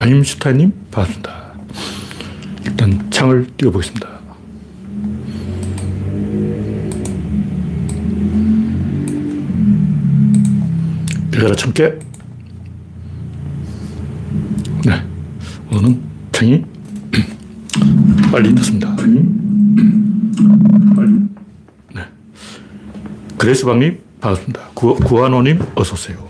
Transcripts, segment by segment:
아임슈타인님, 반갑습니다. 일단 창을 띄워보겠습니다. 열여덟 개 네. 오늘은 창이 빨리 떴습니다. 네. 그레스방님, 반갑습니다. 구, 구한호님, 어서오세요.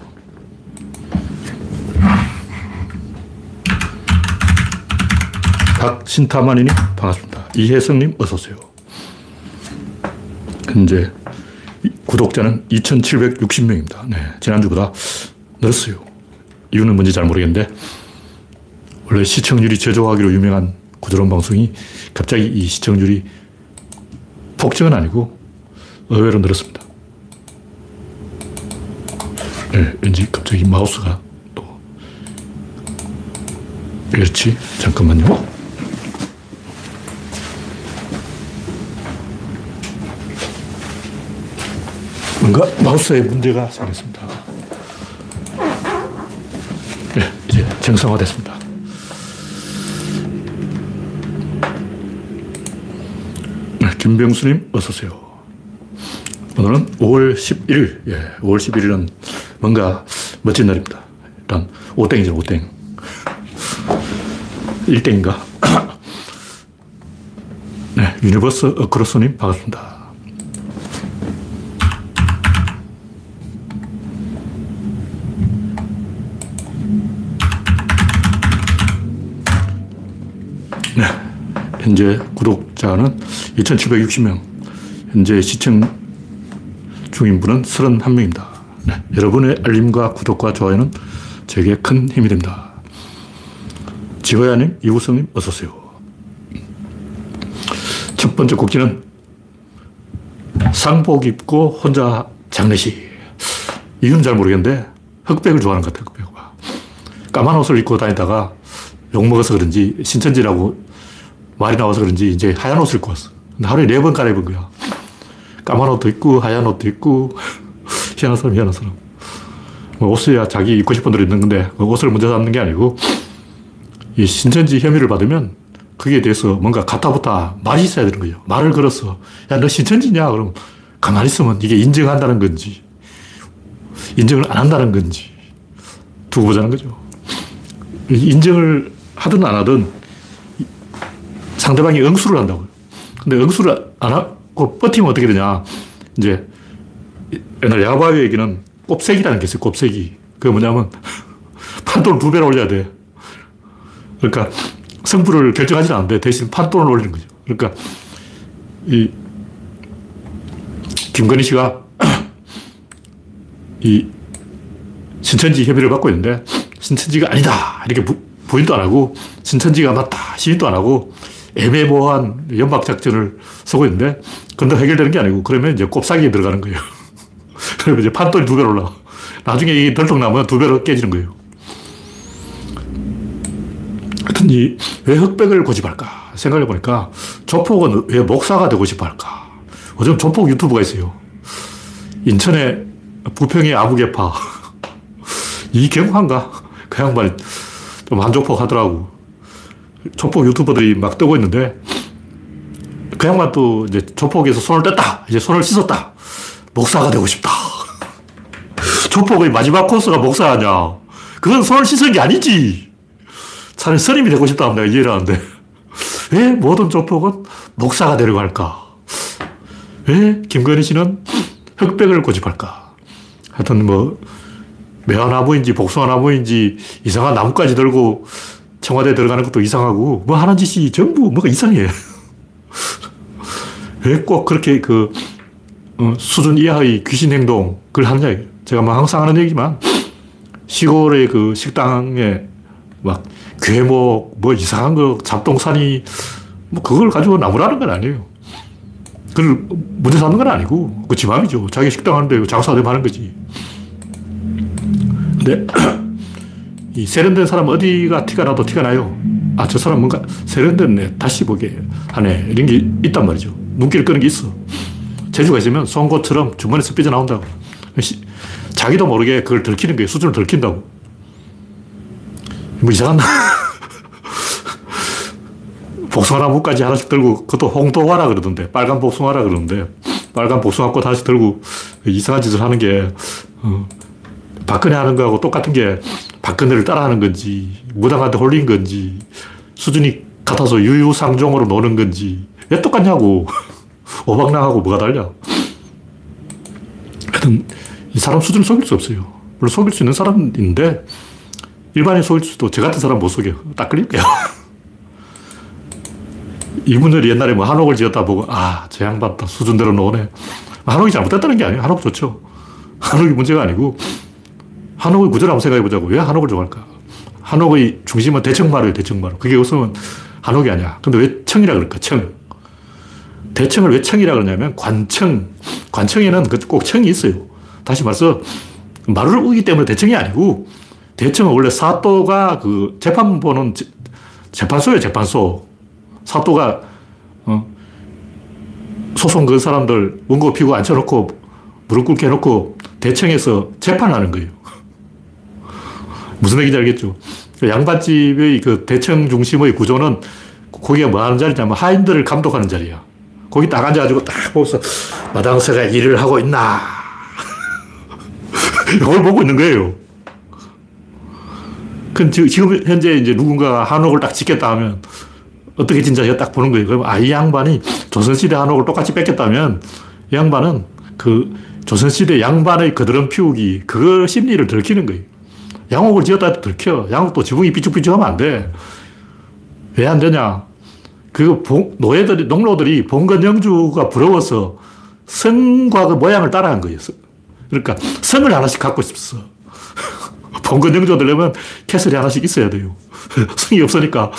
박신타마니님, 반갑습니다. 이혜성님, 어서오세요. 현재 구독자는 2,760명입니다. 네, 지난주보다 늘었어요. 이유는 뭔지 잘 모르겠는데, 원래 시청률이 저조하기로 유명한 구조론 방송이 갑자기 이 시청률이 폭증은 아니고 의외로 늘었습니다. 네, 왠지 갑자기 마우스가 또 그렇지 잠깐만요. 뭔가 마우스에 문제가 생겼습니다. 네, 이제 정상화됐습니다. 네, 김병수님, 어서오세요. 오늘은 5월 11일, 예, 5월 11일은 뭔가 멋진 날입니다. 일단, 오땡이죠, 오땡. 1땡인가? 네, 유니버스 어크로스님, 반갑습니다. 네. 현재 구독자는 2,760명. 현재 시청 중인 분은 31명입니다. 네. 여러분의 알림과 구독과 좋아요는 제게 큰 힘이 됩니다. 지호야님, 이우성님, 어서오세요. 첫 번째 곡지는 상복 입고 혼자 장례식. 이유는 잘 모르겠는데 흑백을 좋아하는 것 같아요, 흑백과. 까만 옷을 입고 다니다가 욕먹어서 그런지 신천지라고 말이 나와서 그런지 이제 하얀 옷을 입고 왔어. 하루에 네 번 갈아입은 거야. 까만 옷도 있고, 하얀 옷도 있고, 희한한 사람, 희한한 사람. 뭐 옷이야 자기 입고 싶은 대로 입는 건데, 그 옷을 먼저 잡는 게 아니고, 이 신천지 혐의를 받으면 거기에 대해서 뭔가 가타부타 말이 있어야 되는 거예요. 말을 걸어서, 야, 너 신천지냐? 그럼 가만히 있으면 이게 인정한다는 건지, 인정을 안 한다는 건지, 두고 보자는 거죠. 인정을 하든 안 하든 상대방이 응수를 한다고요. 근데 응수를 안 하고 버티면 어떻게 되냐. 이제 옛날 야바위 얘기는 곱색이라는 게 있어요. 곱색이. 그게 뭐냐면 판돈을 두 배로 올려야 돼. 그러니까 승부를 결정하지는 않는데 대신 판돈을 올리는 거죠. 그러니까 이 김건희 씨가 이 신천지 협의를 받고 있는데 신천지가 아니다. 이렇게 부, 부인도 안 하고 신천지가 맞다. 시인도 안 하고 애매모호한 연막 작전을 쓰고 있는데 근데 해결되는 게 아니고 그러면 이제 꼽사기에 들어가는 거예요. 그러면 이제 판돈이 두 배로 올라. 나중에 이 덜떡나면 두 배로 깨지는 거예요. 하여튼 이, 왜 흑백을 고집할까? 생각해 보니까 조폭은 왜 목사가 되고 싶어 할까? 요즘 조폭 유튜브가 있어요. 인천의 부평의 아부개파. 이경환가? 그 양반이 좀 한조폭 하더라고. 조폭 유튜버들이 막 뜨고 있는데, 그 양반 또 이제 조폭에서 손을 뗐다. 이제 손을 씻었다. 목사가 되고 싶다. 조폭의 마지막 코스가 목사 아냐. 그건 손을 씻은 게 아니지. 차라리 스님이 되고 싶다 하면 내가 이해를 하는데. 왜 모든 조폭은 목사가 되려고 할까? 왜 김건희 씨는 흑백을 고집할까? 하여튼 뭐, 매화나무인지 복숭아나무인지 이상한 나무까지 들고 청와대 들어가는 것도 이상하고 뭐 하는 짓이 전부 뭐가 이상해. 왜 꼭 그렇게 그 어, 수준 이하의 귀신 행동 그걸 하느냐. 제가 뭐 항상 하는 얘기지만 시골의 그 식당에 막 괴목 뭐 이상한 거 잡동사니 뭐 그걸 가지고 나무라는 건 아니에요. 그걸 문제 삼는 건 아니고 그지 맘이죠. 자기 식당 하는데 장사가 되면 하는 거지. 근데 이 세련된 사람 어디가 티가 나도 티가 나요. 아, 저 사람 뭔가 세련됐네. 다시 보게 하네. 이런 게 있단 말이죠. 눈길을 끄는 게 있어. 재주가 있으면 송곳처럼 주머니에서 삐져나온다고. 자기도 모르게 그걸 들키는 거예요. 수준을 들킨다고. 뭐 이상한 복숭아나 무까지 하나씩 들고, 그것도 홍도화라 그러던데, 빨간 복숭아라 그러는데, 빨간 복숭아꽃 하나씩 들고 이상한 짓을 하는 게, 어, 박근혜 하는 거하고 똑같은 게 박근혜를 따라하는 건지, 무당한테 홀린 건지, 수준이 같아서 유유상종으로 노는 건지, 왜 똑같냐고. 오박랑하고 뭐가 달려. 하여튼, 이 사람 수준을 속일 수 없어요. 물론 속일 수 있는 사람인데, 일반인 속일 수도 저 같은 사람 못 속여. 딱 거야. 이분들이 옛날에 뭐 한옥을 지었다 보고, 아, 저 양반 다 수준대로 노네. 한옥이 잘못됐다는 게 아니에요. 한옥 좋죠. 한옥이 문제가 아니고, 한옥의 구조를 한번 생각해 보자고. 왜 한옥을 좋아할까? 한옥의 중심은 대청마루예요, 대청마루. 그게 없으면 한옥이 아니야. 근데 왜 청이라 그럴까? 청. 대청을 왜 청이라 그러냐면 관청. 관청에는 그꼭 청이 있어요. 다시 말해서 마루를 우기 때문에 대청이 아니고 대청은 원래 사또가 그 재판 보는 재판소예요, 재판소. 사또가 어, 소송 그 사람들 원고 피고 앉혀놓고 무릎 꿇게 해놓고 대청에서 재판하는 거예요. 무슨 얘기인지 알겠죠? 그 양반집의 그 대청 중심의 구조는 거기가 뭐 하는 자리냐면 하인들을 감독하는 자리야. 거기 딱 앉아가지고 딱 보면서 마당새가 일을 하고 있나. 이걸 보고 있는 거예요. 그 지금 현재 이제 누군가가 한옥을 딱 짓겠다 하면 어떻게 진짜 딱 보는 거예요. 그럼 아, 이 양반이 조선시대 한옥을 똑같이 뺏겼다면 이 양반은 그 조선시대 양반의 그드름 피우기, 그 심리를 들키는 거예요. 양옥을 지었다 해도 들켜. 양옥도 지붕이 삐죽삐죽하면 안 돼. 왜 안 되냐? 그 노예들이, 농로들이 봉건 영주가 부러워서 성과 그 모양을 따라한 거예요. 그러니까 성을 하나씩 갖고 싶었어. 봉건 영주가 되려면 캐슬이 하나씩 있어야 돼요. 성이 없으니까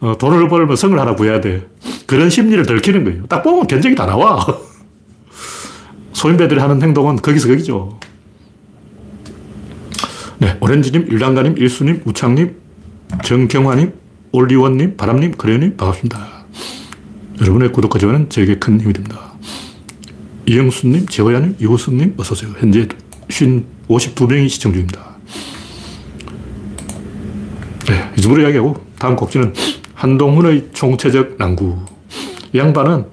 어, 돈을 벌면 성을 하나 구해야 돼. 그런 심리를 들키는 거예요. 딱 보면 견적이 다 나와. 소인배들이 하는 행동은 거기서 거기죠. 네, 오렌지님, 일랑가님, 일수님, 우창님, 정경화님, 올리원님, 바람님, 그래님 반갑습니다. 여러분의 구독과 좋아요는 저에게 큰 힘이 됩니다. 이영수님, 재호야님, 이호승님 어서오세요. 현재 52명이 시청 중입니다. 네, 이 정도로 이야기하고 다음 곡지는 한동훈의 총체적 난구. 이 양반은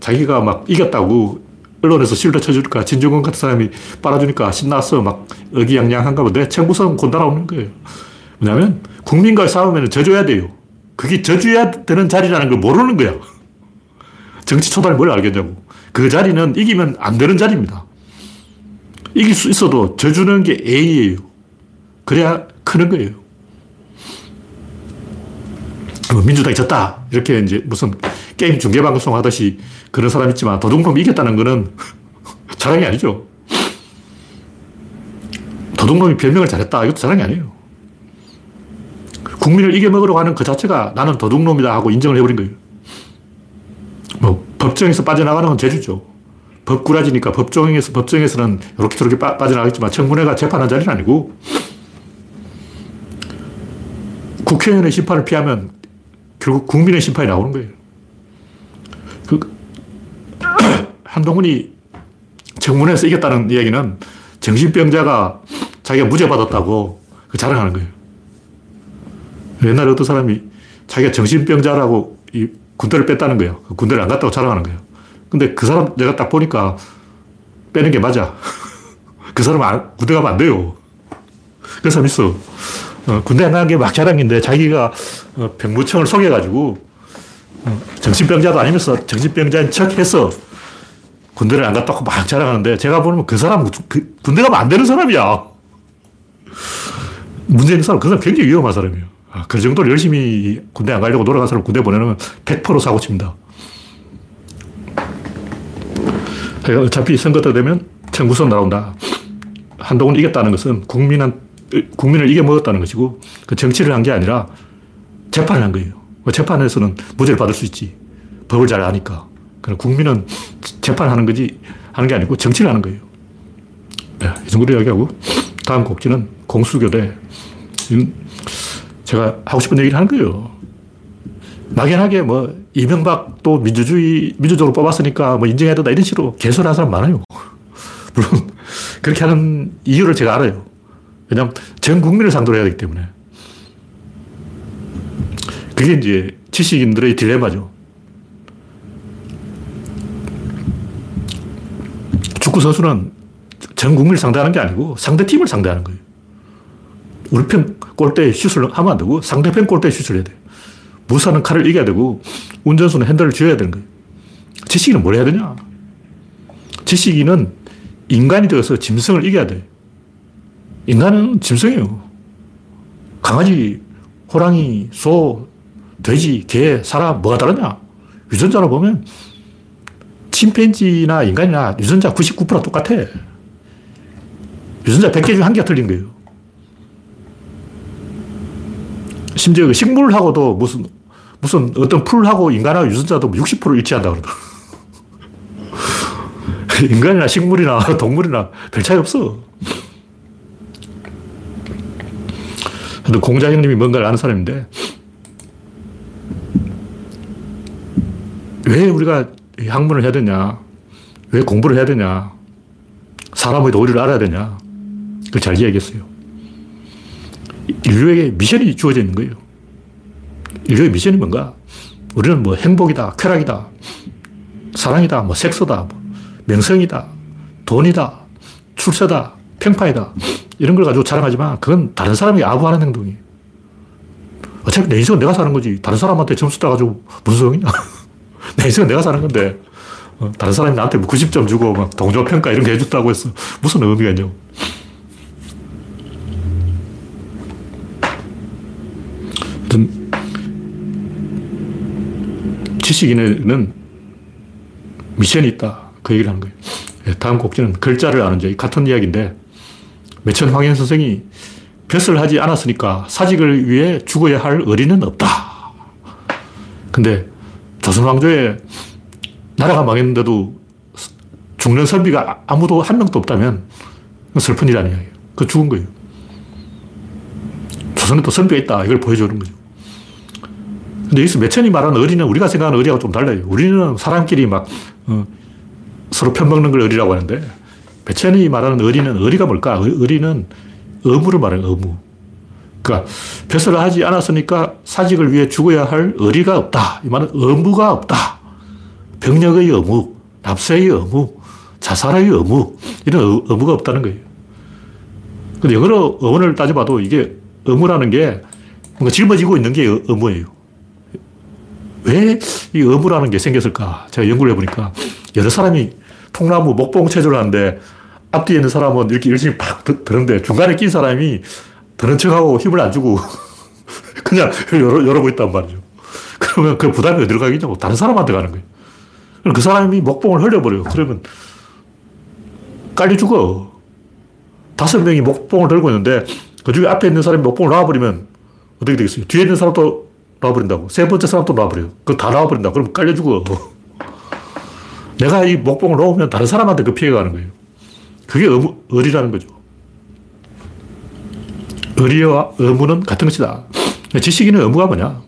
자기가 막 이겼다고 언론에서 실드 쳐주니까 진중권 같은 사람이 빨아주니까 신나서 막 의기양양한가 본데 청구성 곧 날아오는 거예요. 왜냐면 국민과의 싸움에는 져줘야 돼요. 그게 져줘야 되는 자리라는 걸 모르는 거야. 정치 초단이 뭘 알겠냐고. 그 자리는 이기면 안 되는 자리입니다. 이길 수 있어도 져주는 게 A예요. 그래야 크는 거예요. 뭐 민주당이 졌다. 이렇게 이제 무슨 게임 중계방송 하듯이 그런 사람 있지만 도둑놈이 이겼다는 거는 자랑이 아니죠. 도둑놈이 별명을 잘했다. 이것도 자랑이 아니에요. 국민을 이겨먹으려고 하는 그 자체가 나는 도둑놈이다 하고 인정을 해버린 거예요. 뭐, 법정에서 빠져나가는 건 제주죠. 법꾸라지니까 법정에서, 법정에서는 이렇게 저렇게 빠, 빠져나가겠지만 청문회가 재판한 자리는 아니고 국회의원의 심판을 피하면 결국 국민의 심판이 나오는 거예요. 그, 한동훈이 청문회에서 이겼다는 이야기는 정신병자가 자기가 무죄 받았다고 그 자랑하는 거예요. 옛날에 어떤 사람이 자기가 정신병자라고 이 군대를 뺐다는 거예요. 그 군대를 안 갔다고 자랑하는 거예요. 근데 그 사람 내가 딱 보니까 빼는 게 맞아. 그 사람은 군대 가면 안 돼요. 그런 사람 있어. 어, 군대 안 가는 게 막 자랑인데 자기가 어, 병무청을 속여가지고 어, 정신병자도 아니면서 정신병자인 척 해서 군대를 안 갔다고 막 자랑하는데 제가 보면 그 사람 그, 군대 가면 안 되는 사람이야. 있는 사람, 그 사람 굉장히 위험한 사람이에요. 아, 그 정도로 열심히 군대 안 가려고 돌아간 사람 군대 보내면 100% 사고 칩니다. 어차피 선거 때 되면 청구선 나온다. 한동훈 이겼다는 것은 국민한, 국민을 이겨먹었다는 것이고 그 정치를 한 게 아니라 재판을 한 거예요. 뭐 재판에서는 무죄를 받을 수 있지. 법을 잘 아니까. 그럼 국민은 재판하는 거지 하는 게 아니고 정치를 하는 거예요. 네, 이 정도로 이야기하고 다음 곡지는 공수교대. 제가 하고 싶은 얘기를 하는 거예요. 막연하게 뭐 이명박도 민주주의, 민주적으로 뽑았으니까 뭐 인정해야 된다 이런 식으로 개소리하는 사람 많아요. 물론 그렇게 하는 이유를 제가 알아요. 왜냐하면 전 국민을 상대로 해야 되기 때문에. 그게 이제 지식인들의 딜레마죠. 축구 선수는 전 국민을 상대하는 게 아니고 상대 팀을 상대하는 거예요. 우리 편 골대에 슛을 하면 안 되고 상대편 골대에 슛을 해야 돼. 무사는 칼을 이겨야 되고 운전수는 핸들을 쥐어야 되는 거예요. 지식인은 뭘 해야 되냐? 지식인은 인간이 되어서 짐승을 이겨야 돼. 인간은 짐승이에요. 강아지, 호랑이, 소, 돼지, 개, 사람, 뭐가 다르냐? 유전자로 보면 침팬지나 인간이나 유전자 99% 똑같아. 유전자 100개 중에 한 개가 틀린 거예요. 심지어 그 식물하고도 무슨, 무슨 어떤 풀하고 인간하고 유전자도 60% 일치한다 그러더라. 인간이나 식물이나 동물이나 별 차이 없어. 공자 형님이 뭔가를 아는 사람인데, 왜 우리가 학문을 해야 되냐? 왜 공부를 해야 되냐? 사람의 도리를 알아야 되냐? 그걸 잘 이야기했어요. 인류에게 미션이 주어져 있는 거예요. 인류의 미션이 뭔가? 우리는 뭐 행복이다, 쾌락이다, 사랑이다, 뭐 섹스다, 뭐 명성이다, 돈이다, 출세다, 평판이다. 이런 걸 가지고 자랑하지만 그건 다른 사람이 아부하는 행동이에요. 어차피 내 인생은 내가 사는 거지. 다른 사람한테 점수 따가지고 무슨 소용이냐. 내 인생은 내가 사는 건데, 어, 다른 사람이 나한테 90점 뭐 주고 막 동조평가 이런 거 해줬다고 해서 무슨 의미가 있냐고. 지식인에는 미션이 있다. 그 얘기를 하는 거예요. 예, 다음 곡지는 글자를 아는 자. 같은 이야기인데, 매천 황현 선생이 벼슬 하지 않았으니까 사직을 위해 죽어야 할 의리는 없다. 근데 조선 왕조에 나라가 망했는데도 죽는 선비가 아무도 한 명도 없다면 슬픈 일 아니에요. 그 죽은 거예요. 조선에 또 선비가 있다. 이걸 보여주는 거죠. 근데 여기서 매천이 말하는 의리는 우리가 생각하는 의리하고 좀 달라요. 우리는 사람끼리 막, 어, 서로 편먹는 걸 의리라고 하는데, 매천이 말하는 의리는 의리가 뭘까? 의리는 의무를 말해요, 의무. 그러니까, 벼슬을 하지 않았으니까 사직을 위해 죽어야 할 의리가 없다. 이 말은 의무가 없다. 병력의 의무, 납세의 의무, 자살의 의무, 이런 의무가 없다는 거예요. 근데 영어로 어원을 따져봐도 이게 의무라는 게 뭔가 짊어지고 있는 게 의무예요. 왜 이 의무라는 게 생겼을까? 제가 연구를 해보니까 여러 사람이 통나무 목봉 체조를 하는데 앞뒤에 있는 사람은 이렇게 열심히 팍 드는데 중간에 낀 사람이 드는 척하고 힘을 안 주고 그냥 열어, 열어보고 있단 말이죠. 그러면 그 부담이 어디로 가겠냐고 다른 사람한테 가는 거예요. 그 사람이 목봉을 흘려버려요. 그러면 깔려 죽어. 다섯 명이 목봉을 들고 있는데 그 중에 앞에 있는 사람이 목봉을 놔버리면 어떻게 되겠어요? 뒤에 있는 사람도 놔버린다고. 세 번째 사람도 놔버려요. 그거 다 놔버린다. 그럼 깔려 죽어. 내가 이 목봉을 놓으면 다른 사람한테 그 피해가 가는 거예요. 그게 의무, 의리라는 거죠. 의리와 의무는 같은 것이다. 지식인의 의무가 뭐냐?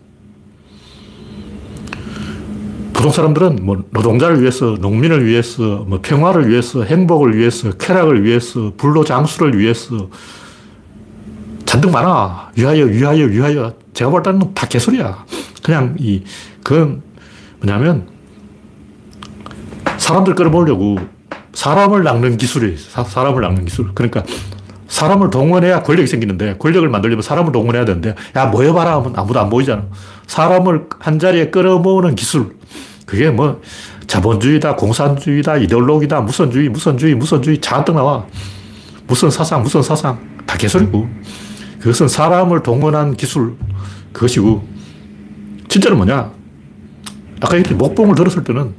보통 사람들은 뭐 노동자를 위해서, 농민을 위해서, 뭐 평화를 위해서, 행복을 위해서, 쾌락을 위해서, 불로 장수를 위해서 잔뜩 많아. 위하여, 위하여, 위하여. 제가 볼 때는 다 개소리야. 그냥 이, 그건 뭐냐면 사람들 끌어모으려고 사람을 낚는 기술이 사, 사람을 낚는 기술. 그러니까 사람을 동원해야 권력이 생기는데 권력을 만들려면 사람을 동원해야 되는데 야 모여봐라 하면 아무도 안 보이잖아. 사람을 한 자리에 끌어모으는 기술. 그게 뭐 자본주의다, 공산주의다, 이데올로기다, 무선주의, 무선주의, 무선주의 잔뜩 나와. 무슨 사상, 무슨 사상. 다 개소리고. 그것은 사람을 동원한 기술. 그것이고. 진짜는 뭐냐? 아까 이렇게 목봉을 들었을 때는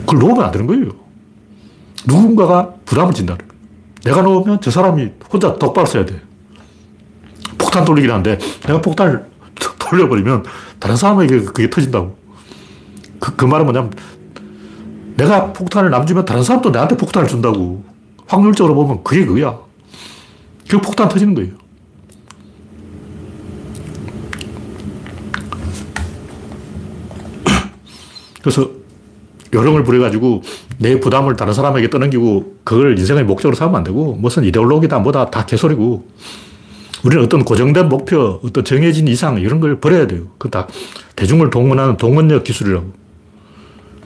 그걸 놓으면 안 되는 거예요. 누군가가 부담을 진다는. 내가 놓으면 저 사람이 혼자 똑바로 써야 돼. 폭탄 돌리긴 한데 내가 폭탄을 돌려버리면 다른 사람에게 그게 터진다고. 그, 그 말은 뭐냐면 내가 폭탄을 남주면 다른 사람도 나한테 폭탄을 준다고. 확률적으로 보면 그게 그거야. 그 폭탄 터지는 거예요. 그래서 요령을 부려가지고 내 부담을 다른 사람에게 떠넘기고 그걸 인생의 목적으로 삼으면 안 되고 무슨 이데올로기다 뭐다 다 개소리고 우리는 어떤 고정된 목표, 어떤 정해진 이상, 이런 걸 버려야 돼요. 그 다 대중을 동원하는 동원력 기술이라고.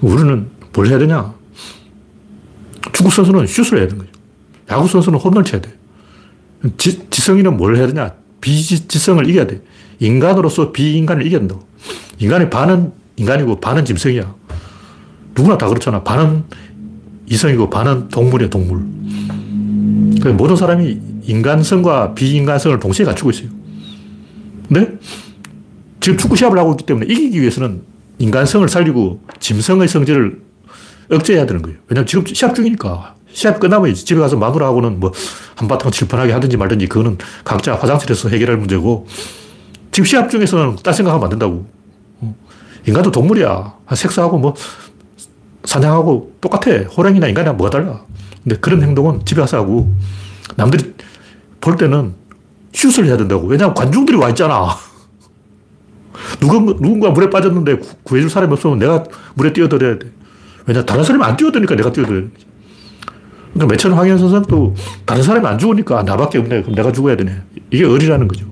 우리는 뭘 해야 되냐? 축구 선수는 슛을 해야 되는 거죠. 야구 선수는 홈런을 쳐야 돼. 지, 지성이는 뭘 해야 되냐? 비지성을 이겨야 돼. 인간으로서 비인간을 된다고. 인간의 반은 인간이고 반은 짐승이야. 누구나 다 그렇잖아. 반은 이성이고 반은 동물이야, 동물. 모든 사람이 인간성과 비인간성을 동시에 갖추고 있어요. 근데 지금 축구 시합을 하고 있기 때문에 이기기 위해서는 인간성을 살리고 짐승의 성질을 억제해야 되는 거예요. 왜냐면 지금 시합 중이니까. 시합 끝나면 집에 가서 마누라하고는 뭐 한바탕 칠판하게 하든지 말든지 그거는 각자 화장실에서 해결할 문제고 지금 시합 중에서는 딴 생각하면 안 된다고. 어. 인간도 동물이야. 색소하고 뭐 사냥하고 똑같아. 호랑이나 인간이랑 뭐가 달라. 근데 그런 행동은 집에 가서 하고 남들이 볼 때는 슛을 해야 된다고. 왜냐하면 관중들이 와 있잖아. 누군가, 누군가 물에 빠졌는데 구해줄 사람이 없으면 내가 물에 뛰어들어야 돼. 왜냐, 다른 사람이 안 뛰어드니까 내가 뛰어들어야 돼. 그러니까 매천 황현 선생도 다른 사람이 안 죽으니까 나밖에 없네. 그럼 내가 죽어야 되네. 이게 의리라는 거죠.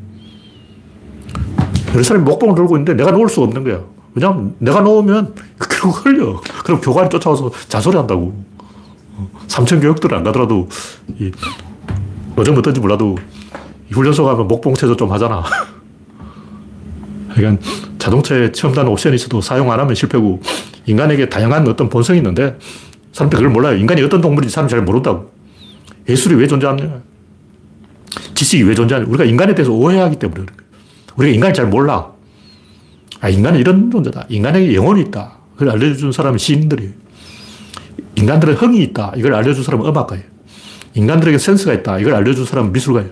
여러 사람이 목봉을 들고 있는데 내가 놓을 수 없는 거야. 왜냐면 내가 놓으면 결국 흘려. 그럼 교관이 쫓아와서 자소리 한다고. 삼천 교육들 안 가더라도 이 요즘 어떤지 몰라도 훈련소 가면 목봉 체조 좀 하잖아. 그러니까 자동차에 첨단 옵션이 있어도 사용 안 하면 실패고 인간에게 다양한 어떤 본성이 있는데 사람들이 그걸 몰라요. 인간이 어떤 동물인지 사람이 잘 모른다고. 예술이 왜 존재하느냐. 지식이 왜 존재하느냐. 우리가 인간에 대해서 오해하기 때문에. 우리가 인간을 잘 몰라. 아, 인간은 이런 존재다. 인간에게 영혼이 있다. 그걸 알려준 사람은 시인들이에요. 인간들은 흥이 있다. 이걸 알려준 사람은 음악가예요. 인간들에게 센스가 있다. 이걸 알려준 사람은 미술가예요.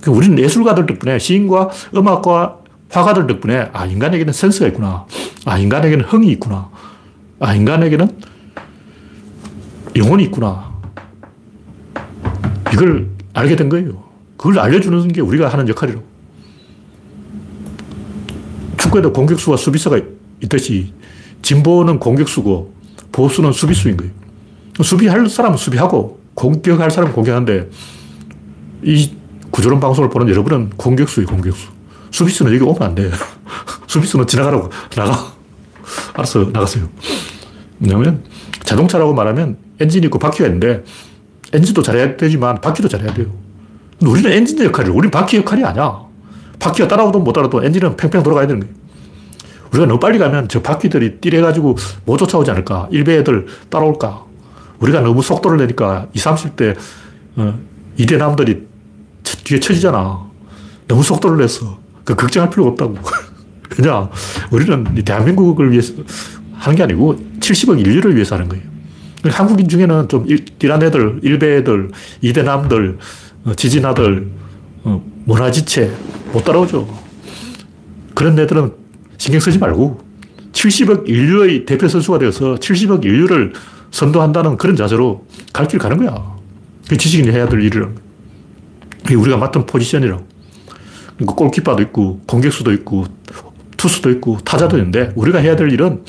그러니까 우리는 예술가들 덕분에 시인과 음악과 화가들 덕분에 아, 인간에게는 센스가 있구나. 아, 인간에게는 흥이 있구나. 아, 인간에게는 영혼이 있구나. 이걸 알게 된 거예요. 그걸 알려주는 게 우리가 하는 역할이라고. 축구에도 공격수와 수비수가 있듯이 진보는 공격수고 보수는 수비수인 거예요. 수비할 사람은 수비하고 공격할 사람은 공격하는데 이 구조론 방송을 보는 여러분은 공격수예요, 공격수. 수비수는 여기 오면 안 돼. 수비수는 지나가라고. 나가. 알았어, 나갔어요. 왜냐면 자동차라고 말하면 엔진이 있고 바퀴가 있는데 엔진도 잘해야 되지만 바퀴도 잘해야 돼요. 우리는 엔진 역할이 우리는 바퀴 역할이 아니야. 바퀴가 따라오든 못 따라도 엔진은 팽팽 돌아가야 되는 거예요. 우리가 너무 빨리 가면 저 바퀴들이 띠래가지고 못 쫓아오지 않을까? 일베 애들 따라올까? 우리가 너무 속도를 내니까 20, 30대 어, 이대남들이 뒤에 쳐지잖아. 너무 속도를 냈어. 그 걱정할 필요가 없다고. 그냥 우리는 대한민국을 위해서 하는 게 아니고 70억 인류를 위해서 하는 거예요. 한국인 중에는 좀 띠란 애들, 일베 애들, 이대남들, 어, 지진아들, 어, 문화지체 못 따라오죠. 그런 애들은 신경 쓰지 말고 70억 인류의 대표 선수가 되어서 70억 인류를 선도한다는 그런 자세로 갈 길 가는 거야. 그 지식인이 해야 될 일이라는. 그게 우리가 맡은 포지션이라고. 그러니까 골키퍼도 있고, 공격수도 있고, 투수도 있고, 타자도 있는데, 우리가 해야 될 일은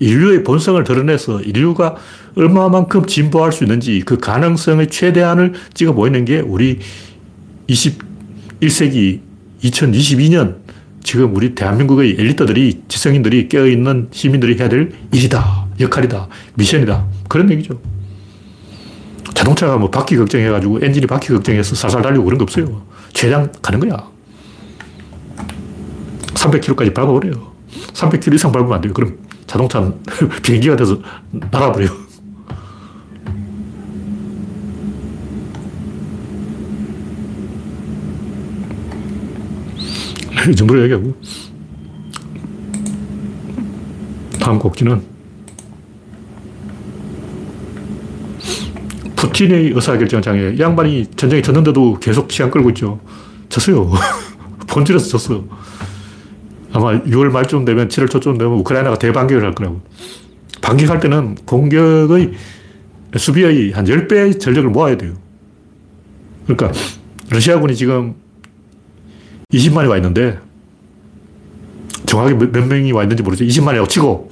인류의 본성을 드러내서 인류가 얼마만큼 진보할 수 있는지 그 가능성의 최대한을 찍어 보이는 게 우리 21세기 2022년 지금 우리 대한민국의 엘리트들이, 지성인들이 깨어있는 시민들이 해야 될 일이다. 역할이다. 미션이다. 그런 얘기죠. 자동차가 뭐 바퀴 걱정해가지고 엔진이 바퀴 걱정해서 살살 달리고 그런 거 없어요. 최대한 가는 거야. 300km까지 밟아버려요. 300km 이상 밟으면 안 돼요. 그럼 자동차는 비행기가 돼서 날아버려요. 이 정도로 얘기하고. 다음 곡지는 푸틴의 의사결정 장애. 이 양반이 전쟁에 졌는데도 계속 시간 끌고 있죠. 졌어요. 본질에서 졌어. 아마 6월 말쯤 되면 7월 초쯤 되면 우크라이나가 대반격을 할 거라고. 반격할 때는 공격의 수비의 한 10배 전력을 모아야 돼요. 그러니까 러시아군이 지금 20만이 와 있는데 정확히 몇, 몇 명이 와 있는지 모르죠. 20만이라고 치고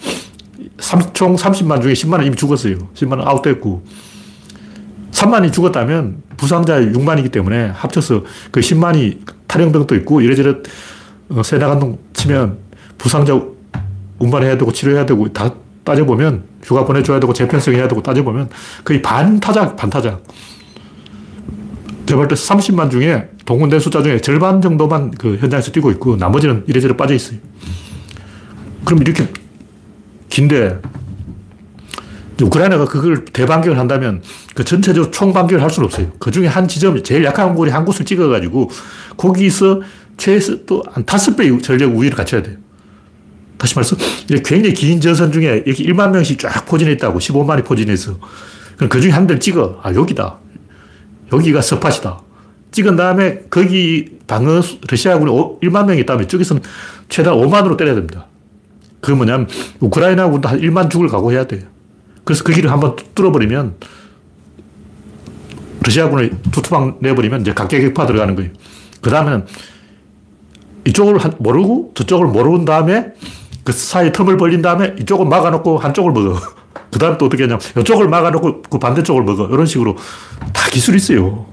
3, 총 30만 중에 10만은 이미 죽었어요. 10만은 아웃됐고 3만이 죽었다면 부상자 6만이기 때문에 합쳐서 그 10만이 탈영병도 있고 이래저래 어, 세나간동 치면 부상자 운반해야 되고 치료해야 되고 다 따져보면 휴가 보내줘야 되고 재편성해야 되고 따져보면 거의 반타작, 반타작. 제가 볼때 30만 중에 동원된 숫자 중에 절반 정도만 그 현장에서 뛰고 있고 나머지는 이래저래 빠져 있어요. 그럼 이렇게 긴데 우크라이나가 그걸 대반격을 한다면 그 전체적으로 총반격을 할 수는 없어요. 그 중에 한 지점, 제일 약한 곳이 한 곳을 찍어가지고 거기서 최소 한 다섯 배의 전력 우위를 갖춰야 돼요. 다시 말해서 굉장히 긴 전선 중에 이렇게 1만 명씩 쫙 포진해 있다고 15만이 포진해 있어. 그럼 그 중에 한 대를 찍어. 아, 여기다. 여기가 스팟이다. 찍은 다음에 거기 방어 러시아군이 1만 명이 있다면 저기서는 최대 5만으로 때려야 됩니다. 그 뭐냐면 우크라이나군도 한 1만 죽을 각오해야 돼요. 그래서 그 길을 한번 뚫어버리면 러시아군을 투투방 내버리면 이제 각계격파 들어가는 거예요. 그 다음에는 이쪽을 모르고 저쪽을 모르는 다음에 그 사이에 틈을 벌린 다음에 이쪽을 막아놓고 한쪽을 먹어. 그 다음에 또 어떻게 하냐면 이쪽을 막아놓고 그 반대쪽을 먹어. 이런 식으로 다 기술이 있어요.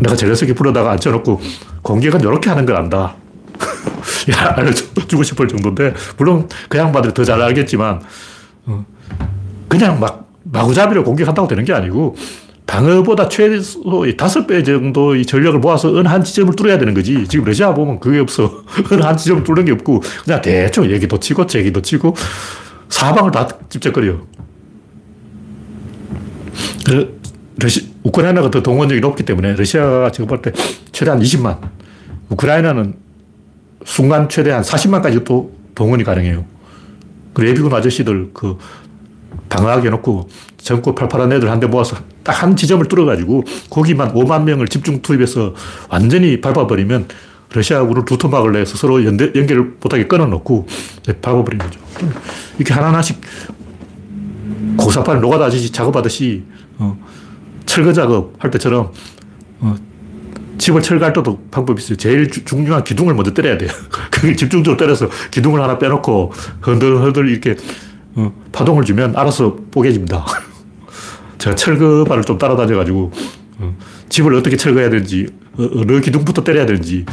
내가 제레스기 불러다가 앉혀놓고 공격은 이렇게 하는 걸 안다. 야, 알려주고 싶을 정도인데, 물론 그 양반들이 더 잘 알겠지만, 어, 그냥 막 마구잡이로 공격한다고 되는 게 아니고, 방어보다 최소 다섯 배 정도의 전력을 모아서 어느 한 지점을 뚫어야 되는 거지. 지금 러시아 보면 그게 없어. 어느 한 지점을 뚫는 게 없고, 그냥 대충 여기도 치고, 저기도 치고, 사방을 다 집적거려. 그, 러시, 우크라이나가 더 동원력이 높기 때문에 러시아가 지금 볼 때 최대한 20만, 우크라이나는 순간 최대한 40만까지 또 동원이 가능해요. 그 예비군 아저씨들 그 방어하게 해놓고 전국 팔팔한 애들 한 대 모아서 딱 한 지점을 뚫어가지고 거기만 5만 명을 집중 투입해서 완전히 밟아버리면 러시아군을 두 토막을 내서 서로 연대, 연결을 못하게 끊어놓고 밟아버리는 거죠. 이렇게 하나하나씩 고사판을 노가다듯이 작업하듯이 어, 철거 작업 할 때처럼 어, 집을 철거할 때도 방법이 있어요. 제일 중요한 기둥을 먼저 때려야 돼요. 그게 집중적으로 때려서 기둥을 하나 빼놓고 흔들흔들 이렇게 어, 파동을 주면 알아서 뽀개집니다. 제가 철거발을 좀 따라다녀가지고 어, 집을 어떻게 철거해야 되는지 어, 어느 기둥부터 때려야 되는지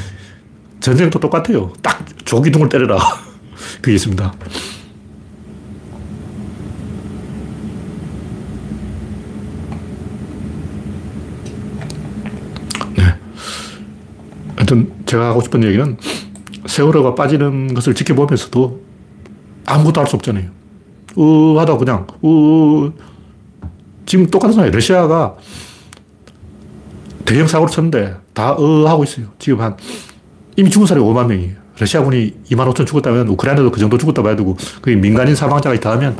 전쟁도 똑같아요. 딱 조기둥을 때려라. 그게 있습니다. 하여튼 제가 하고 싶은 얘기는 세월호가 빠지는 것을 지켜보면서도 아무것도 할 수 없잖아요. 으 하다 그냥 으 지금 똑같잖아요. 러시아가 대형 사고를 쳤는데 다 으 하고 있어요. 지금 한 이미 죽은 사람이 5만 명이에요. 러시아군이 2만 5천 죽었다면 우크라이나도 그 정도 죽었다 봐야 되고 그 민간인 사망자가 있다 하면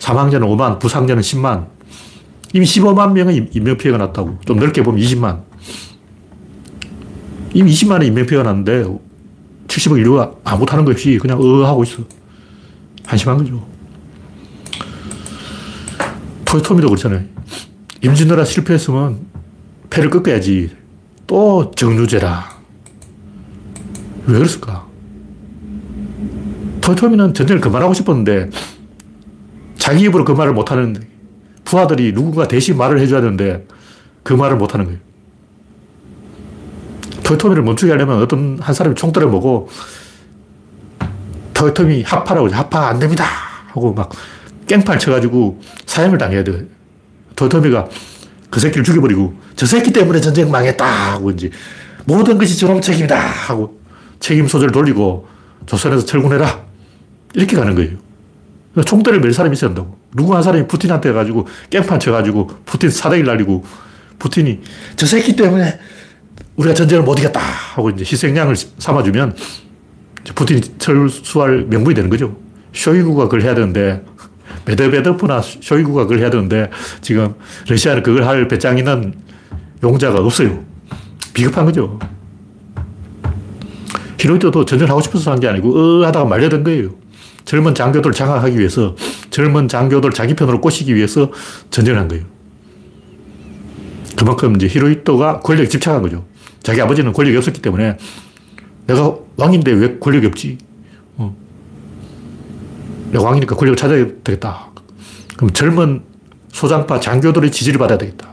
사망자는 5만, 부상자는 10만. 이미 15만 명의 인명피해가 났다고. 좀 넓게 보면 20만. 이미 20만의 인명피해가 났는데 70억 인류가 아무 하는 것 없이 그냥 어 하고 있어. 한심한 거죠. 토요토미도 그렇잖아요. 임진왜란 실패했으면 패를 꺾어야지. 또 정류제라. 왜 그랬을까? 토요토미는 전쟁을 그만하고 싶었는데 자기 입으로 그 말을 못하는 부하들이 누군가 대신 말을 해줘야 되는데 그 말을 못하는 거예요. 토요토미를 멈추게 하려면 어떤 한 사람이 총대를 보고 토요토미 합파라고 합파 안 됩니다 하고 막 깽판 쳐가지고 사형을 당해야 돼. 토요토미가 그 새끼를 죽여버리고 저 새끼 때문에 전쟁 망했다 하고 이제 모든 것이 저놈 책임이다 하고 책임 소재를 돌리고 조선에서 철군해라 이렇게 가는 거예요. 총대를 멜 사람이 있어야 한다고. 누구 한 사람이 푸틴한테 가지고 깽판 쳐가지고 푸틴 사대기를 날리고 푸틴이 저 새끼 때문에 우리가 전쟁을 못 이겼다 하고 이제 희생양을 삼아주면 푸틴이 철수할 명분이 되는 거죠. 쇼이구가 그걸 해야 되는데 메드베드프나 쇼이구가 그걸 해야 되는데 지금 러시아는 그걸 할 배짱 있는 용자가 없어요. 비겁한 거죠. 히로히토도 전쟁을 하고 싶어서 한 게 아니고 어 하다가 말려든 거예요. 젊은 장교들 장악하기 위해서 젊은 장교들 자기 편으로 꼬시기 위해서 전쟁을 한 거예요. 그만큼 이제 히로히토가 권력에 집착한 거죠. 자기 아버지는 권력이 없었기 때문에 내가 왕인데 왜 권력이 없지? 어. 내가 왕이니까 권력을 찾아야 되겠다. 그럼 젊은 소장파 장교들의 지지를 받아야 되겠다.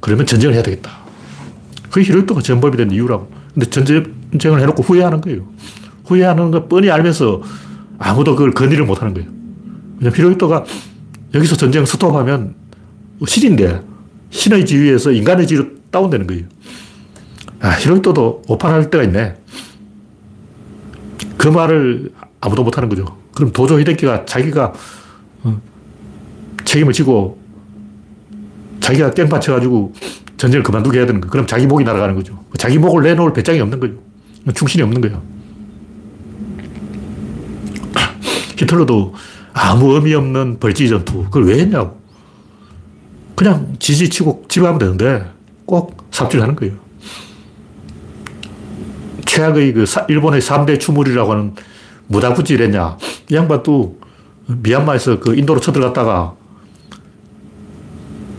그러면 전쟁을 해야 되겠다. 그게 히로히토가 전범이 된 이유라고. 근데 전쟁을 해놓고 후회하는 거예요. 후회하는 거 뻔히 알면서 아무도 그걸 건의를 못 하는 거예요. 왜냐면 히로히토가 여기서 전쟁 스톱하면 신인데 신의 지위에서 인간의 지위로 다운되는 거예요. 아, 히로히토도 오판할 때가 있네. 그 말을 아무도 못 하는 거죠. 그럼 도조 히데키가 자기가 어, 책임을 지고 자기가 깽판 쳐가지고 전쟁을 그만두게 해야 되는 거예요. 그럼 자기 목이 날아가는 거죠. 자기 목을 내놓을 배짱이 없는 거죠. 충신이 없는 거예요. 히틀러도 아무 의미 없는 벌지 전투. 그걸 왜 했냐고. 그냥 지지치고 집에 가면 되는데 꼭 삽질하는 거예요. 최악의 그 일본의 3대 추물이라고 하는 무다구지를 했냐. 이 양반도 미얀마에서 그 인도로 쳐들어갔다가